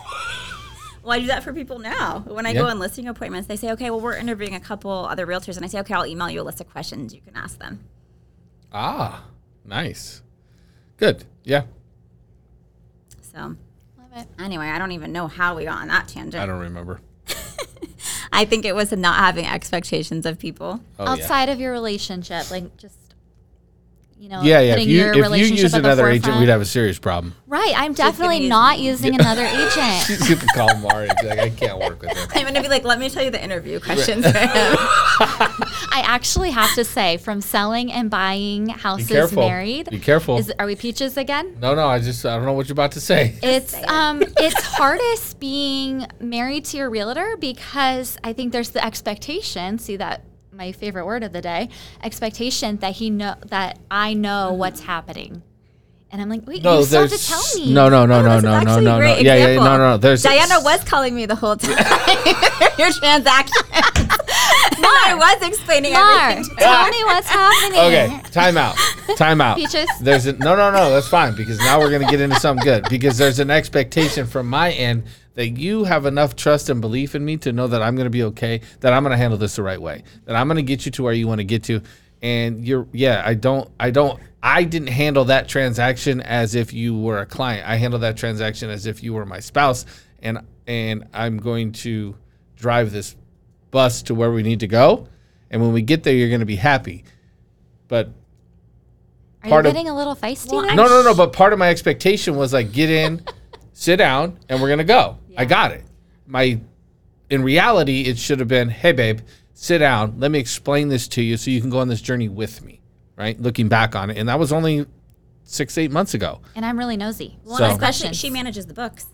S1: Well, I do that for people now. When I go on listing appointments, they say, okay, well, we're interviewing a couple other realtors. And I say, okay, I'll email you a list of questions you can ask them.
S3: Ah, nice. Good. Yeah.
S1: So,
S2: love it
S1: anyway, I don't even know how we got on that tangent.
S3: I don't remember.
S1: I think it was not having expectations of people.
S3: Oh, yeah.
S2: outside of your relationship like just you know
S3: Yeah, yeah. If you,
S2: your
S3: if you use another agent, we'd have a serious problem.
S2: right i'm definitely not
S1: me.
S2: using another agent
S3: She's going to call Mari and be like, I can't work with him.
S1: I'm going to be like, let me tell you the interview questions for him.
S2: I actually have to say, from selling and buying
S3: Be
S2: houses
S3: careful.
S2: married,
S3: Be careful.
S2: is are we peaches again?
S3: no, no. I just, I don't know what you're about to say.
S2: It's um it's hardest being married to your realtor because I think there's the expectation. See that my favorite word of the day, expectation that he know that I know mm-hmm. what's happening. And I'm like, wait, you still have to tell me.
S3: No, no, no,
S1: Oh,
S3: no, no, no, no, no. Yeah, yeah,
S1: example.
S3: no, no. There's
S1: Diana was calling me the whole time. Your transaction. and I was explaining
S2: Mar,
S1: everything.
S2: tell me what's happening.
S3: Okay, time out. Time out.
S2: Peaches?
S3: There's a, no, no, no. That's fine because now we're gonna get into something good because there's an expectation from my end that you have enough trust and belief in me to know that I'm gonna be okay, that I'm gonna handle this the right way, that I'm gonna get you to where you want to get to, and you're yeah. I don't, I don't, I didn't handle that transaction as if you were a client. I handled that transaction as if you were my spouse, and and I'm going to drive this bus to where we need to go, and when we get there, you're gonna be happy. But
S2: Are you
S3: of-
S2: getting a little feisty
S1: Well,
S3: no, no, no. But part of my expectation was like, get in, sit down, and we're gonna go. I got it. My, in reality, it should have been, hey, babe, sit down. Let me explain this to you so you can go on this journey with me. Right, looking back on it, and that was only six, eight months ago.
S2: And I'm really nosy.
S1: Well,
S3: So-
S1: especially she manages the books.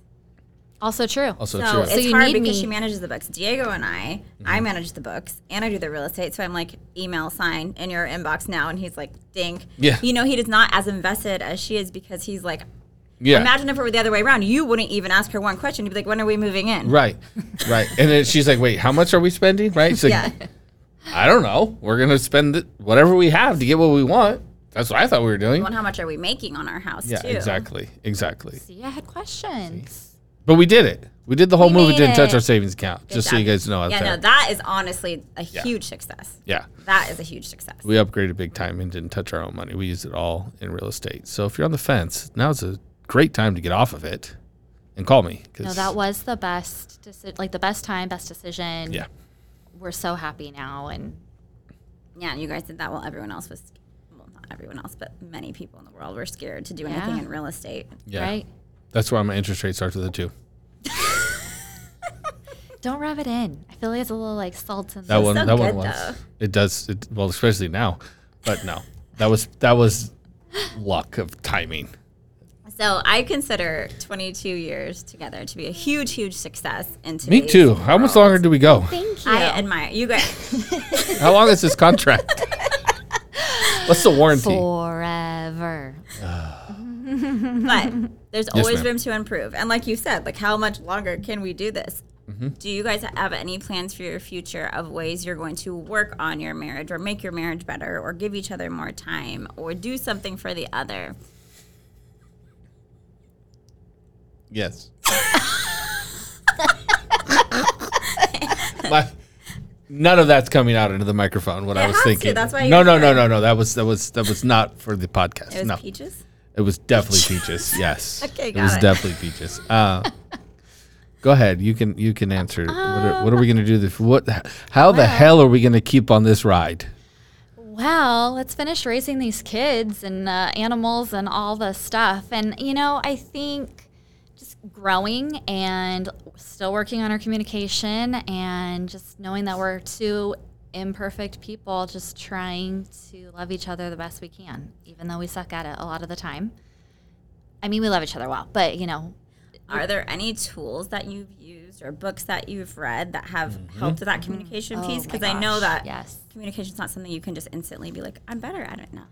S2: Also true.
S3: Also
S1: So
S3: true.
S1: it's
S2: So you
S1: hard
S2: need
S1: because
S2: me.
S1: she manages the books. Diego and I,
S3: Mm-hmm.
S1: I manage the books and I do the real estate. So I'm like, email sign in your inbox now. And he's like, dink.
S3: Yeah.
S1: You know, he is not as invested as she is because he's like,
S3: yeah.
S1: imagine if it were the other way around. You wouldn't even ask her one question. You'd be like, when are we moving in?
S3: Right, right. And then she's like, wait, how much are we spending? Right? She's like,
S1: Yeah.
S3: I don't know. We're gonna spend whatever we have to get what we want. That's what I thought we were doing.
S1: Well, how much are we making on our house,
S3: Yeah,
S1: too?
S3: exactly, exactly.
S2: See, I had questions.
S3: But we did it. We did the whole
S2: We
S3: move. It didn't touch our savings account. Just so you guys know
S1: Yeah,
S3: there.
S1: no, that is honestly a huge success.
S3: yeah.
S1: That is a huge success.
S3: We upgraded big time and didn't touch our own money. We used it all in real estate. So if you're on the fence, now's a great time to get off of it and call me. 'cause-
S2: No, that was the best, deci- like the best time, best decision.
S3: yeah.
S2: We're so happy now, and
S1: Yeah, you guys did that while everyone else was, well, not everyone else, but many people in the world were scared to do anything in real estate.
S3: Yeah.
S2: right.
S3: That's why my interest rate starts with a two.
S2: Don't rub it in. I feel like it's a little like salt and
S3: That one,
S1: so
S3: that one was.
S1: though.
S3: It does. It, well, especially now, but no, that was that was luck of timing.
S1: So I consider 22 years together to be a huge, huge success in
S3: Me
S1: today's
S3: too. How much longer do we go?
S2: Thank you.
S1: I admire you guys.
S3: How long is this contract? What's the warranty?
S2: Forever.
S1: but there's always
S3: ma'am.
S1: room to improve. And like you said, like how much longer can we do this?
S3: Mm-hmm.
S1: Do you guys have any plans for your future of ways you're going to work on your marriage or make your marriage better or give each other more time or do something for the other?
S3: Yes. My, none of that's coming out into the microphone. What I was
S1: has to,
S3: thinking.
S1: that's why
S3: no, no, no, no, no. That was that was that was not for the podcast.
S1: It was
S3: no,
S1: peaches?
S3: it was definitely peaches. Yes.
S1: Okay,
S3: it was
S1: it.
S3: definitely peaches. Uh, go ahead. You can you can answer. what, are, what are we gonna do? This what? How the hell are we gonna keep on this ride?
S2: Well, let's finish raising these kids and uh, animals and all the stuff. And, you know, I think growing and still working on our communication and just knowing that we're two imperfect people just trying to love each other the best we can, even though we suck at it a lot of the time. I mean, we love each other well, but, you know,
S1: Are there any tools that you've used or books that you've read that have mm-hmm. helped with that communication
S2: Oh
S1: piece?
S2: my
S1: Because I know that
S2: yes.
S1: communication's not something you can just instantly be like, I'm better at it now.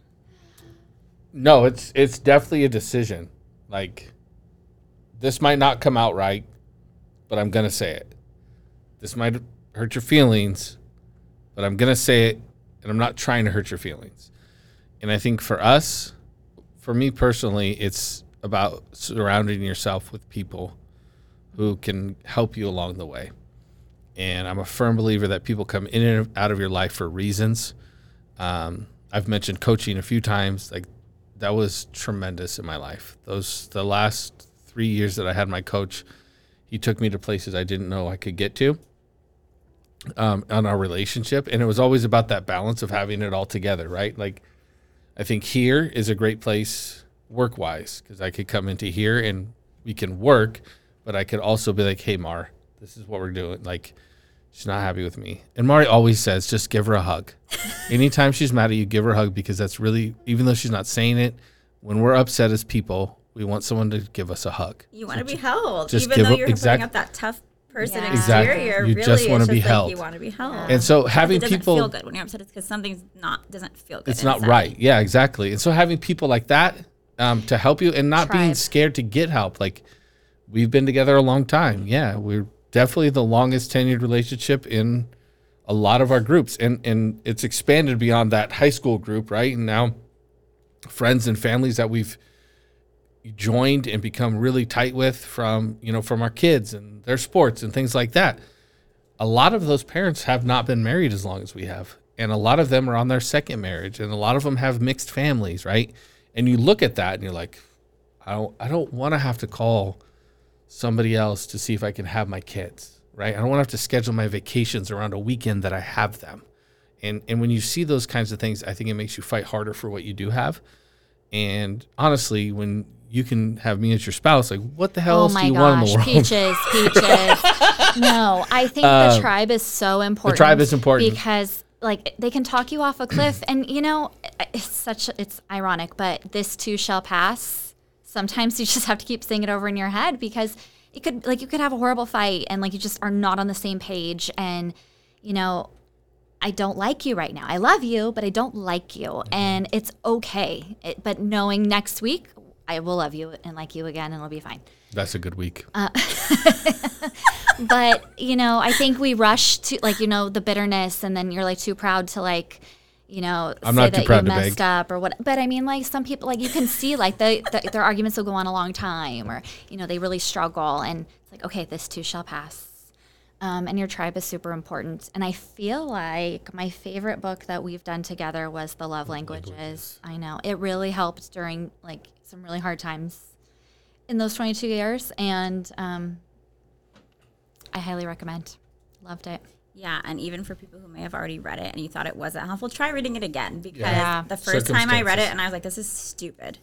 S3: No, it's it's definitely a decision. Like this might not come out right, but I'm gonna say it. This might hurt your feelings, but I'm gonna say it, and I'm not trying to hurt your feelings. And I think for us, for me personally, it's about surrounding yourself with people who can help you along the way. And I'm a firm believer that people come in and out of your life for reasons. Um, I've mentioned coaching a few times. Like that was tremendous in my life. Those the last three years that I had my coach, he took me to places I didn't know I could get to. Um, on our relationship, and it was always about that balance of having it all together, right? Like, I think here is a great place work wise because I could come into here and we can work, but I could also be like, hey, Mar, this is what we're doing. Like, she's not happy with me. And Mari always says, just give her a hug. Anytime she's mad at you, give her a hug because that's really, even though she's not saying it, when we're upset as people, we want someone to give us a hug.
S1: You want to be held,
S3: just
S1: even
S3: give
S1: though you're
S3: exact-
S1: putting up that tough person
S2: Yeah.
S3: Exactly.
S1: exterior.
S3: You
S1: really,
S3: just wanna
S1: it's
S3: be
S1: like
S3: held.
S1: You want to be held.
S3: And so having
S1: it doesn't
S3: people,
S1: feel good when you're upset. It's because something's not doesn't feel good.
S3: it's not
S1: inside.
S3: right. Yeah, exactly. And so having people like that um, to help you and not being scared to get help. Like we've been together a long time. Yeah, we're definitely the longest tenured relationship in a lot of our groups, and and it's expanded beyond that high school group, right? And now friends and families that we've joined and become really tight with from you know from our kids and their sports and things like that. A lot of those parents have not been married as long as we have and a lot of them are on their second marriage and a lot of them have mixed families right? And you look at that and you're like i don't i don't want to have to call somebody else to see if i can have my kids right? I don't want to have to schedule my vacations around a weekend that i have them. And and when you see those kinds of things i think it makes you fight harder for what you do have. And honestly when you can have me as your spouse like what the hell
S2: Oh
S3: else do you want in
S2: gosh,
S3: the world
S2: peaches, peaches. no, I think the um, tribe is so important.
S3: The tribe is important.
S2: because like they can talk you off a cliff, and you know it's such it's ironic, but this too shall pass. Sometimes you just have to keep saying it over in your head because it could like you could have a horrible fight and like you just are not on the same page, and you know I don't like you right now. I love you, but I don't like you, mm-hmm. and it's okay. It, but knowing next week I will love you and like you again, and it'll be fine.
S3: that's a good week
S2: but you know, I think we rush to like you know the bitterness, and then you're like too proud to like, you know,
S3: I'm
S2: say
S3: not
S2: that you messed
S3: beg.
S2: up or what. But I mean, like some people, like you can see, like the, the, their arguments will go on a long time, or you know, they really struggle, and it's like, okay, this too shall pass. Um, and your tribe is super important. And I feel like my favorite book that we've done together was The Love Languages. I know it really helped during like some really hard times in those 22 years, and um, I highly recommend. Loved it.
S1: Yeah, and even for people who may have already read it and you thought it wasn't helpful, try reading it again because
S2: Yeah.
S1: the first time I read it and I was like, this is stupid.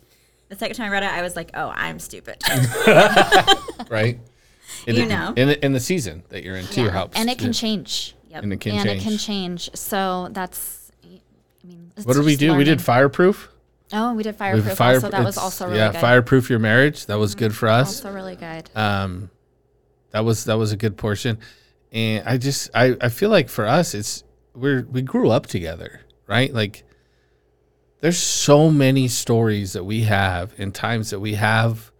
S1: The second time I read it, I was like, oh, I'm stupid.
S3: right? It-
S1: You know.
S3: in the, in the season that you're in too helps.
S2: and it can
S3: too.
S2: change.
S1: yep.
S3: And it can
S2: and
S3: change.
S2: it can change. So that's, I mean, it's
S3: what did we
S2: just
S3: do? We did fireproof.
S2: Oh, we did
S3: We
S2: fireproof.
S3: fire-
S2: also, that was also really
S3: yeah,
S2: good.
S3: fireproof your marriage. That was good for us.
S2: Also really good.
S3: Um, that was that was a good portion, and I just I I feel like for us it's we're we grew up together, right? Like there's so many stories that we have and times that we have.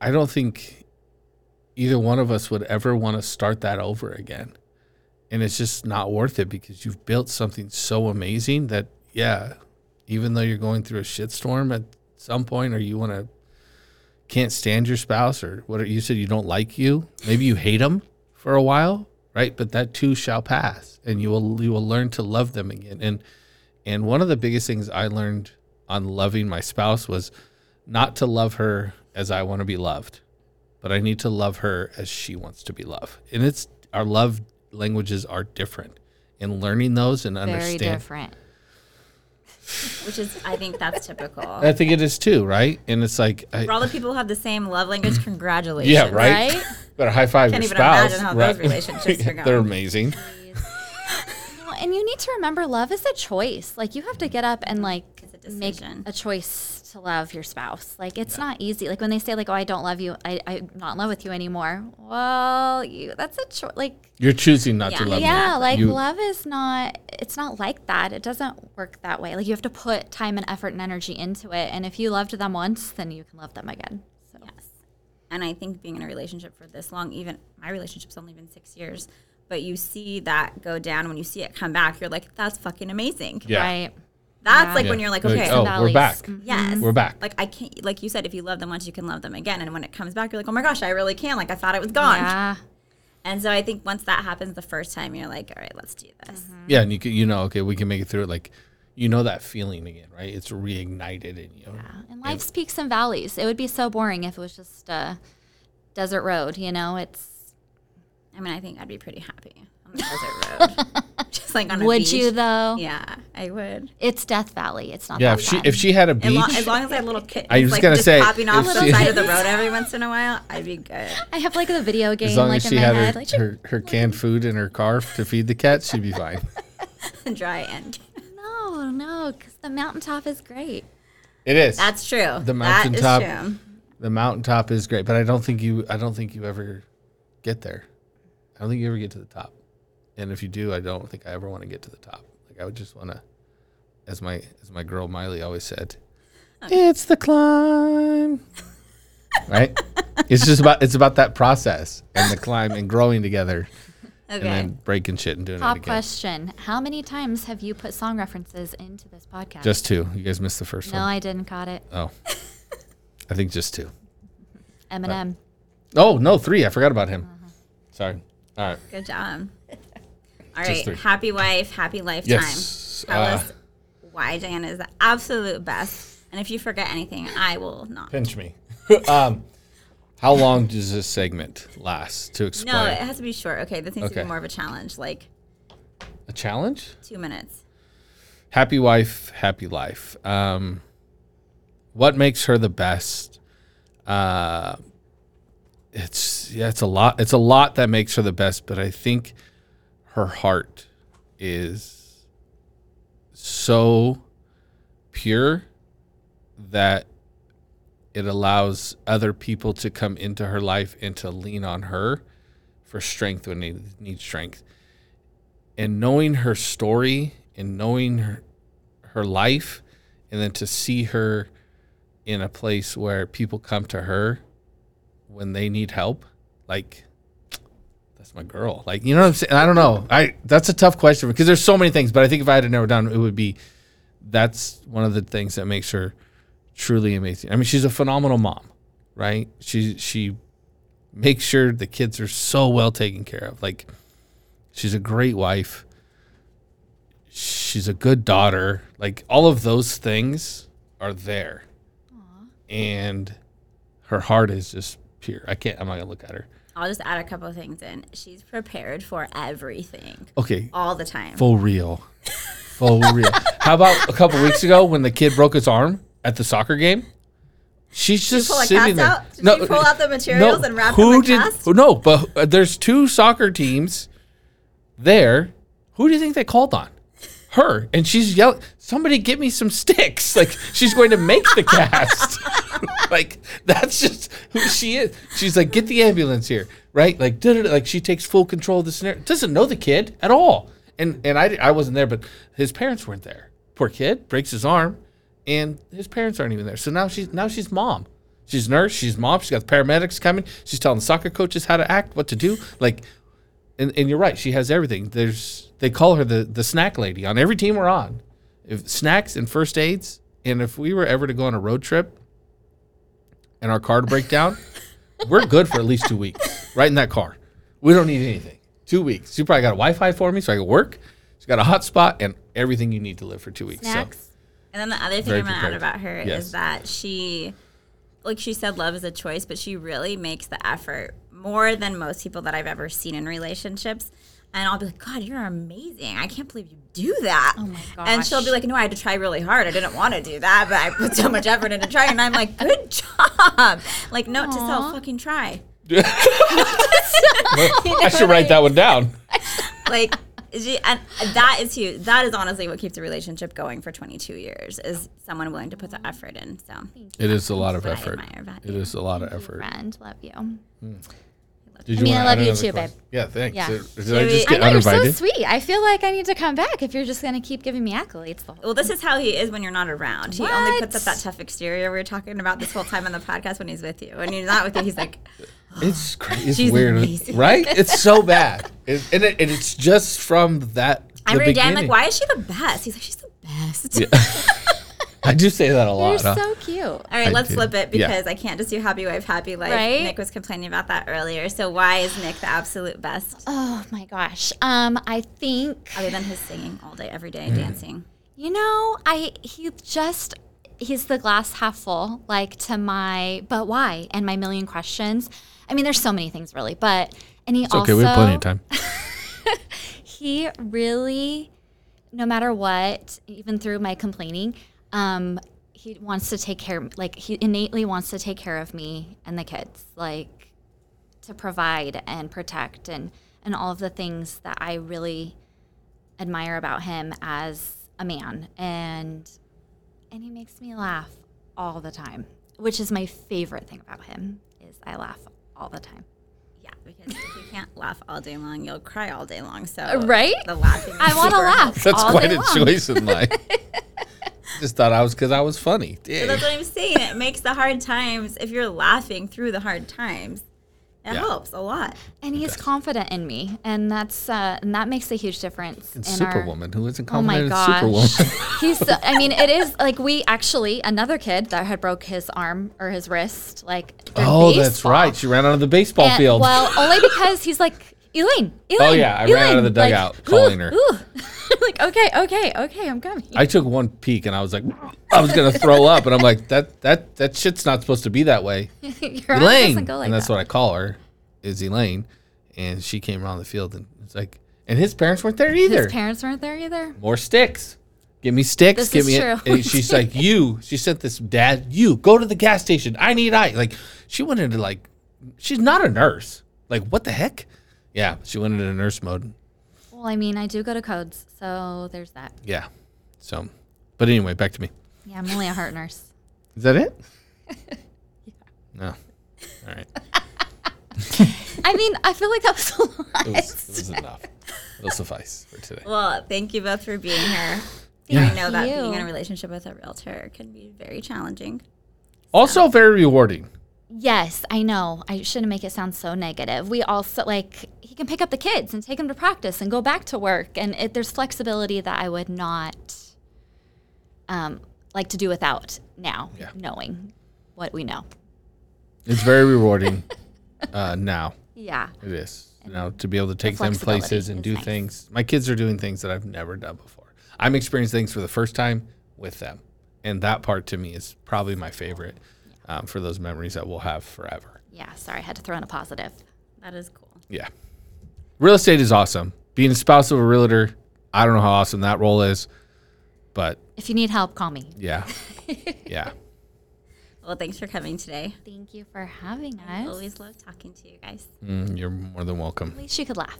S3: I don't think either one of us would ever want to start that over again. And it's just not worth it because you've built something so amazing that yeah, even though you're going through a shitstorm at some point or you want to can't stand your spouse or what you said you don't like you maybe you hate them for a while right? But that too shall pass and you will you will learn to love them again. And and one of the biggest things i learned on loving my spouse was not to love her as i want to be loved but i need to love her as she wants to be loved. And it's our love languages are different and learning those and
S2: Very
S3: understand
S2: different.
S1: Which is, I think that's typical.
S3: i think it is too right and it's like I,
S1: For all the people who have the same love language, congratulations.
S3: yeah right,
S2: Right?
S3: better high five
S1: Can't
S3: your
S1: even
S3: spouse
S1: imagine how
S3: right?
S1: those relationships are going.
S3: they're amazing
S2: and you need to remember love is a choice. Like you have to get up and like
S1: a
S2: make a choice to love your spouse. Like it's not easy. Like when they say like, "Oh, I don't love you. I, I'm not in love with you anymore." Well, you that's a choice. Like
S3: You're choosing not to
S1: Yeah.
S3: love
S2: yeah,
S3: them.
S2: like
S3: You-
S2: love is not. It's not like that. It doesn't work that way. Like you have to put time and effort and energy into it. And if you loved them once, then you can love them again. So
S1: Yes. And I think being in a relationship for this long, even my relationship's only been six years, but you see that go down. When you see it come back, you're like, that's fucking amazing.
S3: Yeah.
S2: right.
S1: That's
S2: Yeah.
S1: like
S3: Yeah.
S1: when you're like,
S3: Like,
S1: okay,
S3: oh, we're
S2: valleys.
S3: back. Mm-hmm.
S1: yes.
S3: We're back.
S1: Like I can't, like you said, if you love them once, you can love them again. And when it comes back, you're like, oh my gosh, I really can. Like I thought it was gone.
S2: Yeah.
S1: And so I think once that happens the first time, you're like, all right, let's do this. Mm-hmm.
S3: Yeah, and you can, you know, okay, we can make it through it. Like, you know that feeling again, right? It's reignited in you.
S2: Yeah, and life's peaks and valleys. It would be so boring if it was just a desert road. You know, it's.
S1: I mean, I think I'd be pretty happy on the desert road. Just like on a
S2: Would
S1: beach.
S2: you though?
S1: Yeah, I would.
S2: It's Death Valley. It's not.
S3: Yeah,
S2: that
S3: if she
S2: bad.
S3: if she had a
S1: As
S3: beach,
S1: long, as long as I had little kittens,
S3: I was
S1: like,
S3: gonna
S1: just
S3: say,
S1: popping off
S3: if
S1: the
S3: she-
S1: side of the road every once in a while, I'd be good.
S2: I have like the video game
S3: as long
S2: like
S3: as
S2: in
S3: she
S2: my
S3: had
S2: head.
S3: her,
S2: like
S3: her her canned food in her car to feed the cats, she'd be fine.
S1: Dry end.
S2: no, no, because the mountaintop is great.
S3: It is.
S1: That's true.
S3: The
S1: That is
S3: mountaintop-
S1: true.
S3: the mountaintop is great, but I don't think you I don't think you ever get there. I don't think you ever get to the top. And if you do, I don't think I ever want to get to the top. Like I would just want to as my as my girl Miley always said, it's the climb. right? It's just about it's about that process and the climb and growing together and
S1: Okay.
S3: then breaking shit and doing
S2: Top
S3: it again.
S2: question: How many times have you put song references into this podcast?
S3: Just two. You guys missed the first
S2: no,
S3: one.
S2: No, I didn't. Caught it.
S3: Oh. I think just two.
S2: Eminem.
S3: Oh, no, three. I forgot about him.
S2: Uh-huh.
S3: Sorry. All right.
S1: Good job. All right.
S3: three.
S1: Happy wife, happy lifetime.
S3: Yes.
S1: Tell
S3: uh,
S1: us why Diana is the absolute best. And if you forget anything, I will not.
S3: pinch me. um, how long does this segment last to explain?
S1: No, it has to be short. Okay, this needs to be more of a challenge, like
S3: a challenge?
S1: two minutes.
S3: Happy wife, happy life. Um, what makes her the best? Uh, it's yeah, it's a lot. It's a lot that makes her the best, but I think her heart is so pure that it allows other people to come into her life and to lean on her for strength when they need strength. And knowing her story and knowing her, her life, and then to see her in a place where people come to her when they need help, like that's my girl. Like, you know what I'm saying? I don't know. I that's a tough question because there's so many things, but I think if I had narrow down, it would be that's one of the things that makes her truly amazing. I mean, she's a phenomenal mom, right? She she makes sure the kids are so well taken care of. Like, she's a great wife. She's a good daughter. Like all of those things are there, and her heart is just pure. I can't. I'm not gonna look at her.
S1: I'll just add a couple of things in. She's prepared for everything
S3: Okay,
S1: all the time.
S3: full real, full real. How about a couple weeks ago when the kid broke his arm at the soccer game? She's just
S1: pull a
S3: sitting there.
S1: out? Did she pull out the materials and wrap
S3: who did?
S1: cast?
S3: No, but uh, there's two soccer teams there. Who do you think they called on? Her, and she's yelling, "Somebody get me some sticks!" Like she's going to make the cast. like that's just who she is. She's like, "Get the ambulance here!" Right? Like, like she takes full control of the scenario. Doesn't know the kid at all. And and I I wasn't there, but his parents weren't there. Poor kid breaks his arm, and his parents aren't even there. So now she's now she's mom. She's nurse. She's mom. She's got the paramedics coming. She's telling the soccer coaches how to act, what to do. Like, and, and you're right. She has everything. There's they call her the the snack lady on every team we're on. If snacks and first aids, and if we were ever to go on a road trip, and our car to break down, we're good for at least two weeks. Right in that car, we don't need anything. Two weeks. She probably got a Wi-Fi for me, so I can work. She's got a hotspot and everything you need to live for two weeks. So
S2: Snacks.
S1: And then the other thing I'm gonna add about her
S3: Yes.
S1: is that she, like she said, love is a choice, but she really makes the effort more than most people that I've ever seen in relationships. And I'll be like, God, you're amazing. I can't believe you do that. Oh
S2: my
S1: And she'll be like, No, I had to try really hard. I didn't want to do that, but I put so much effort into trying. And I'm like, Good job. Like, note to self, fucking try.
S3: I should write that one down.
S1: like she, and that is huge. That is honestly what keeps a relationship going for 22 years is someone willing to put the effort in. So
S3: It is a lot of effort. It is a lot of effort.
S2: Friend, love you. Mm.
S3: Did
S2: I mean,
S3: wanna
S2: I love you too,
S3: question?
S2: babe.
S3: Yeah, thanks.
S2: Yeah.
S3: Did, did I just get
S2: I know you're so sweet. I feel like I need to come back if you're just gonna keep giving me accolades.
S1: Well, this is how he is when you're not around. He only puts up that tough exterior we were talking about this whole time on the podcast when he's with you. When he's not with you, he's like,
S3: It's crazy. It's weird,
S1: amazing.
S3: right? It's so bad, it, and, it, and it's just from that.
S1: I'm
S3: the
S1: every day. I'm like, why is she the best? He's like, she's the best.
S3: I do say that a lot.
S2: You're so cute.
S1: All right,
S3: I
S1: let's
S3: do.
S1: flip it
S3: Yeah.
S1: because I can't just do happy wife, happy life.
S2: Right?
S1: Nick was complaining about that earlier. So why is Nick the absolute best?
S2: Oh my gosh. Um, I think
S1: Other than his singing all day, every day, Mm. dancing.
S2: you know, I he just he's the glass half full, like to my but why and my million questions. I mean, there's so many things really, but and he
S3: It's
S2: also
S3: okay. We have plenty of time.
S2: he really, no matter what, even through my complaining, um, he wants to take care. Like he innately wants to take care of me and the kids, like to provide and protect and and all of the things that I really admire about him as a man and and he makes me laugh all the time which is my favorite thing about him is i laugh all the time
S1: Yeah, because if you can't laugh all day long, you'll cry all day long. So
S2: right?
S1: the laughing. is
S2: i want to laugh.
S3: That's
S2: all
S3: quite
S2: day
S3: a
S2: long.
S3: choice in life. Just thought I was because I was funny.
S1: So that's what I'm saying. It makes the hard times. If you're laughing through the hard times, it
S3: Yeah.
S1: helps a lot.
S2: and he's confident in me and that's uh and that makes a huge difference
S3: And
S2: in our
S3: Superwoman, who isn't confident
S2: Oh my
S3: confident in
S2: gosh.
S3: Superwoman.
S2: He's so, I mean it is like we actually another kid that had broke his arm or his wrist like during
S3: oh, that's right. She ran out of the baseball
S2: And-
S3: field.
S2: Well, only because he's like, Elaine, Elaine.
S3: Oh, yeah, I ran out of the
S2: Elaine,"
S3: dugout calling her.
S2: "Ooh." like, okay, okay, okay, I'm coming.
S3: I took one peek and I was like, I was gonna throw up, and I'm like, that that that shit's not supposed to be that way. Elaine,
S2: like
S3: and that's
S2: that.
S3: what I call her, is Elaine, and she came around the field and it's like, and his parents weren't there either.
S2: His parents weren't there either.
S3: More sticks. Give me sticks.
S2: This
S3: give
S2: is
S3: me.
S2: true.
S3: And she's like, you. She sent this dad. You go to the gas station. I need ice. Like she went into like, she's not a nurse. Like what the heck? Yeah, she went into nurse mode.
S2: Well, I mean, I do go to codes, so there's that.
S3: Yeah. So, but anyway, back to me.
S2: Yeah, I'm only a heart nurse.
S3: Is that it? No. All right.
S2: I mean, I feel like that was a lot.
S3: It was, it was enough. It'll suffice for today.
S1: Well, thank you both for being here.
S3: Yeah.
S1: I know that
S2: you.
S1: being in a relationship with a realtor can be very challenging.
S3: Also very rewarding.
S2: Yes, I know. I shouldn't make it sound so negative. We also like he can pick up the kids and take them to practice and go back to work, and it, there's flexibility that I would not um, like to do without now,
S3: Yeah.
S2: knowing what we know.
S3: It's very rewarding uh, now.
S2: Yeah,
S3: It is. You know, to be able to take them places and do
S2: nice.
S3: things. My kids are doing things that I've never done before. I'm experiencing things for the first time with them. And that part to me is probably my favorite um, for those memories that we'll have forever.
S2: yeah. Sorry, I had to throw in a positive.
S1: That is cool.
S3: Yeah. Real estate is awesome. Being a spouse of a realtor, I don't know how awesome that role is, but
S2: If you need help, call me.
S3: yeah. yeah.
S1: Well, thanks for coming today.
S2: Thank you for having
S1: I
S2: us.
S1: always love talking to you guys.
S3: Mm, you're more than welcome.
S2: At least you could laugh.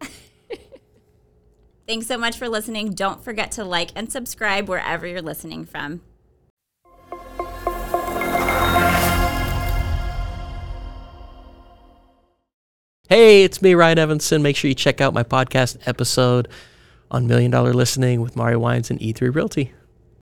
S1: Thanks so much for listening. Don't forget to like and subscribe wherever you're listening from.
S4: Hey, it's me, Ryan Evanson. Make sure you check out my podcast episode on Million Dollar Listening with Mario Wines and E3 Realty.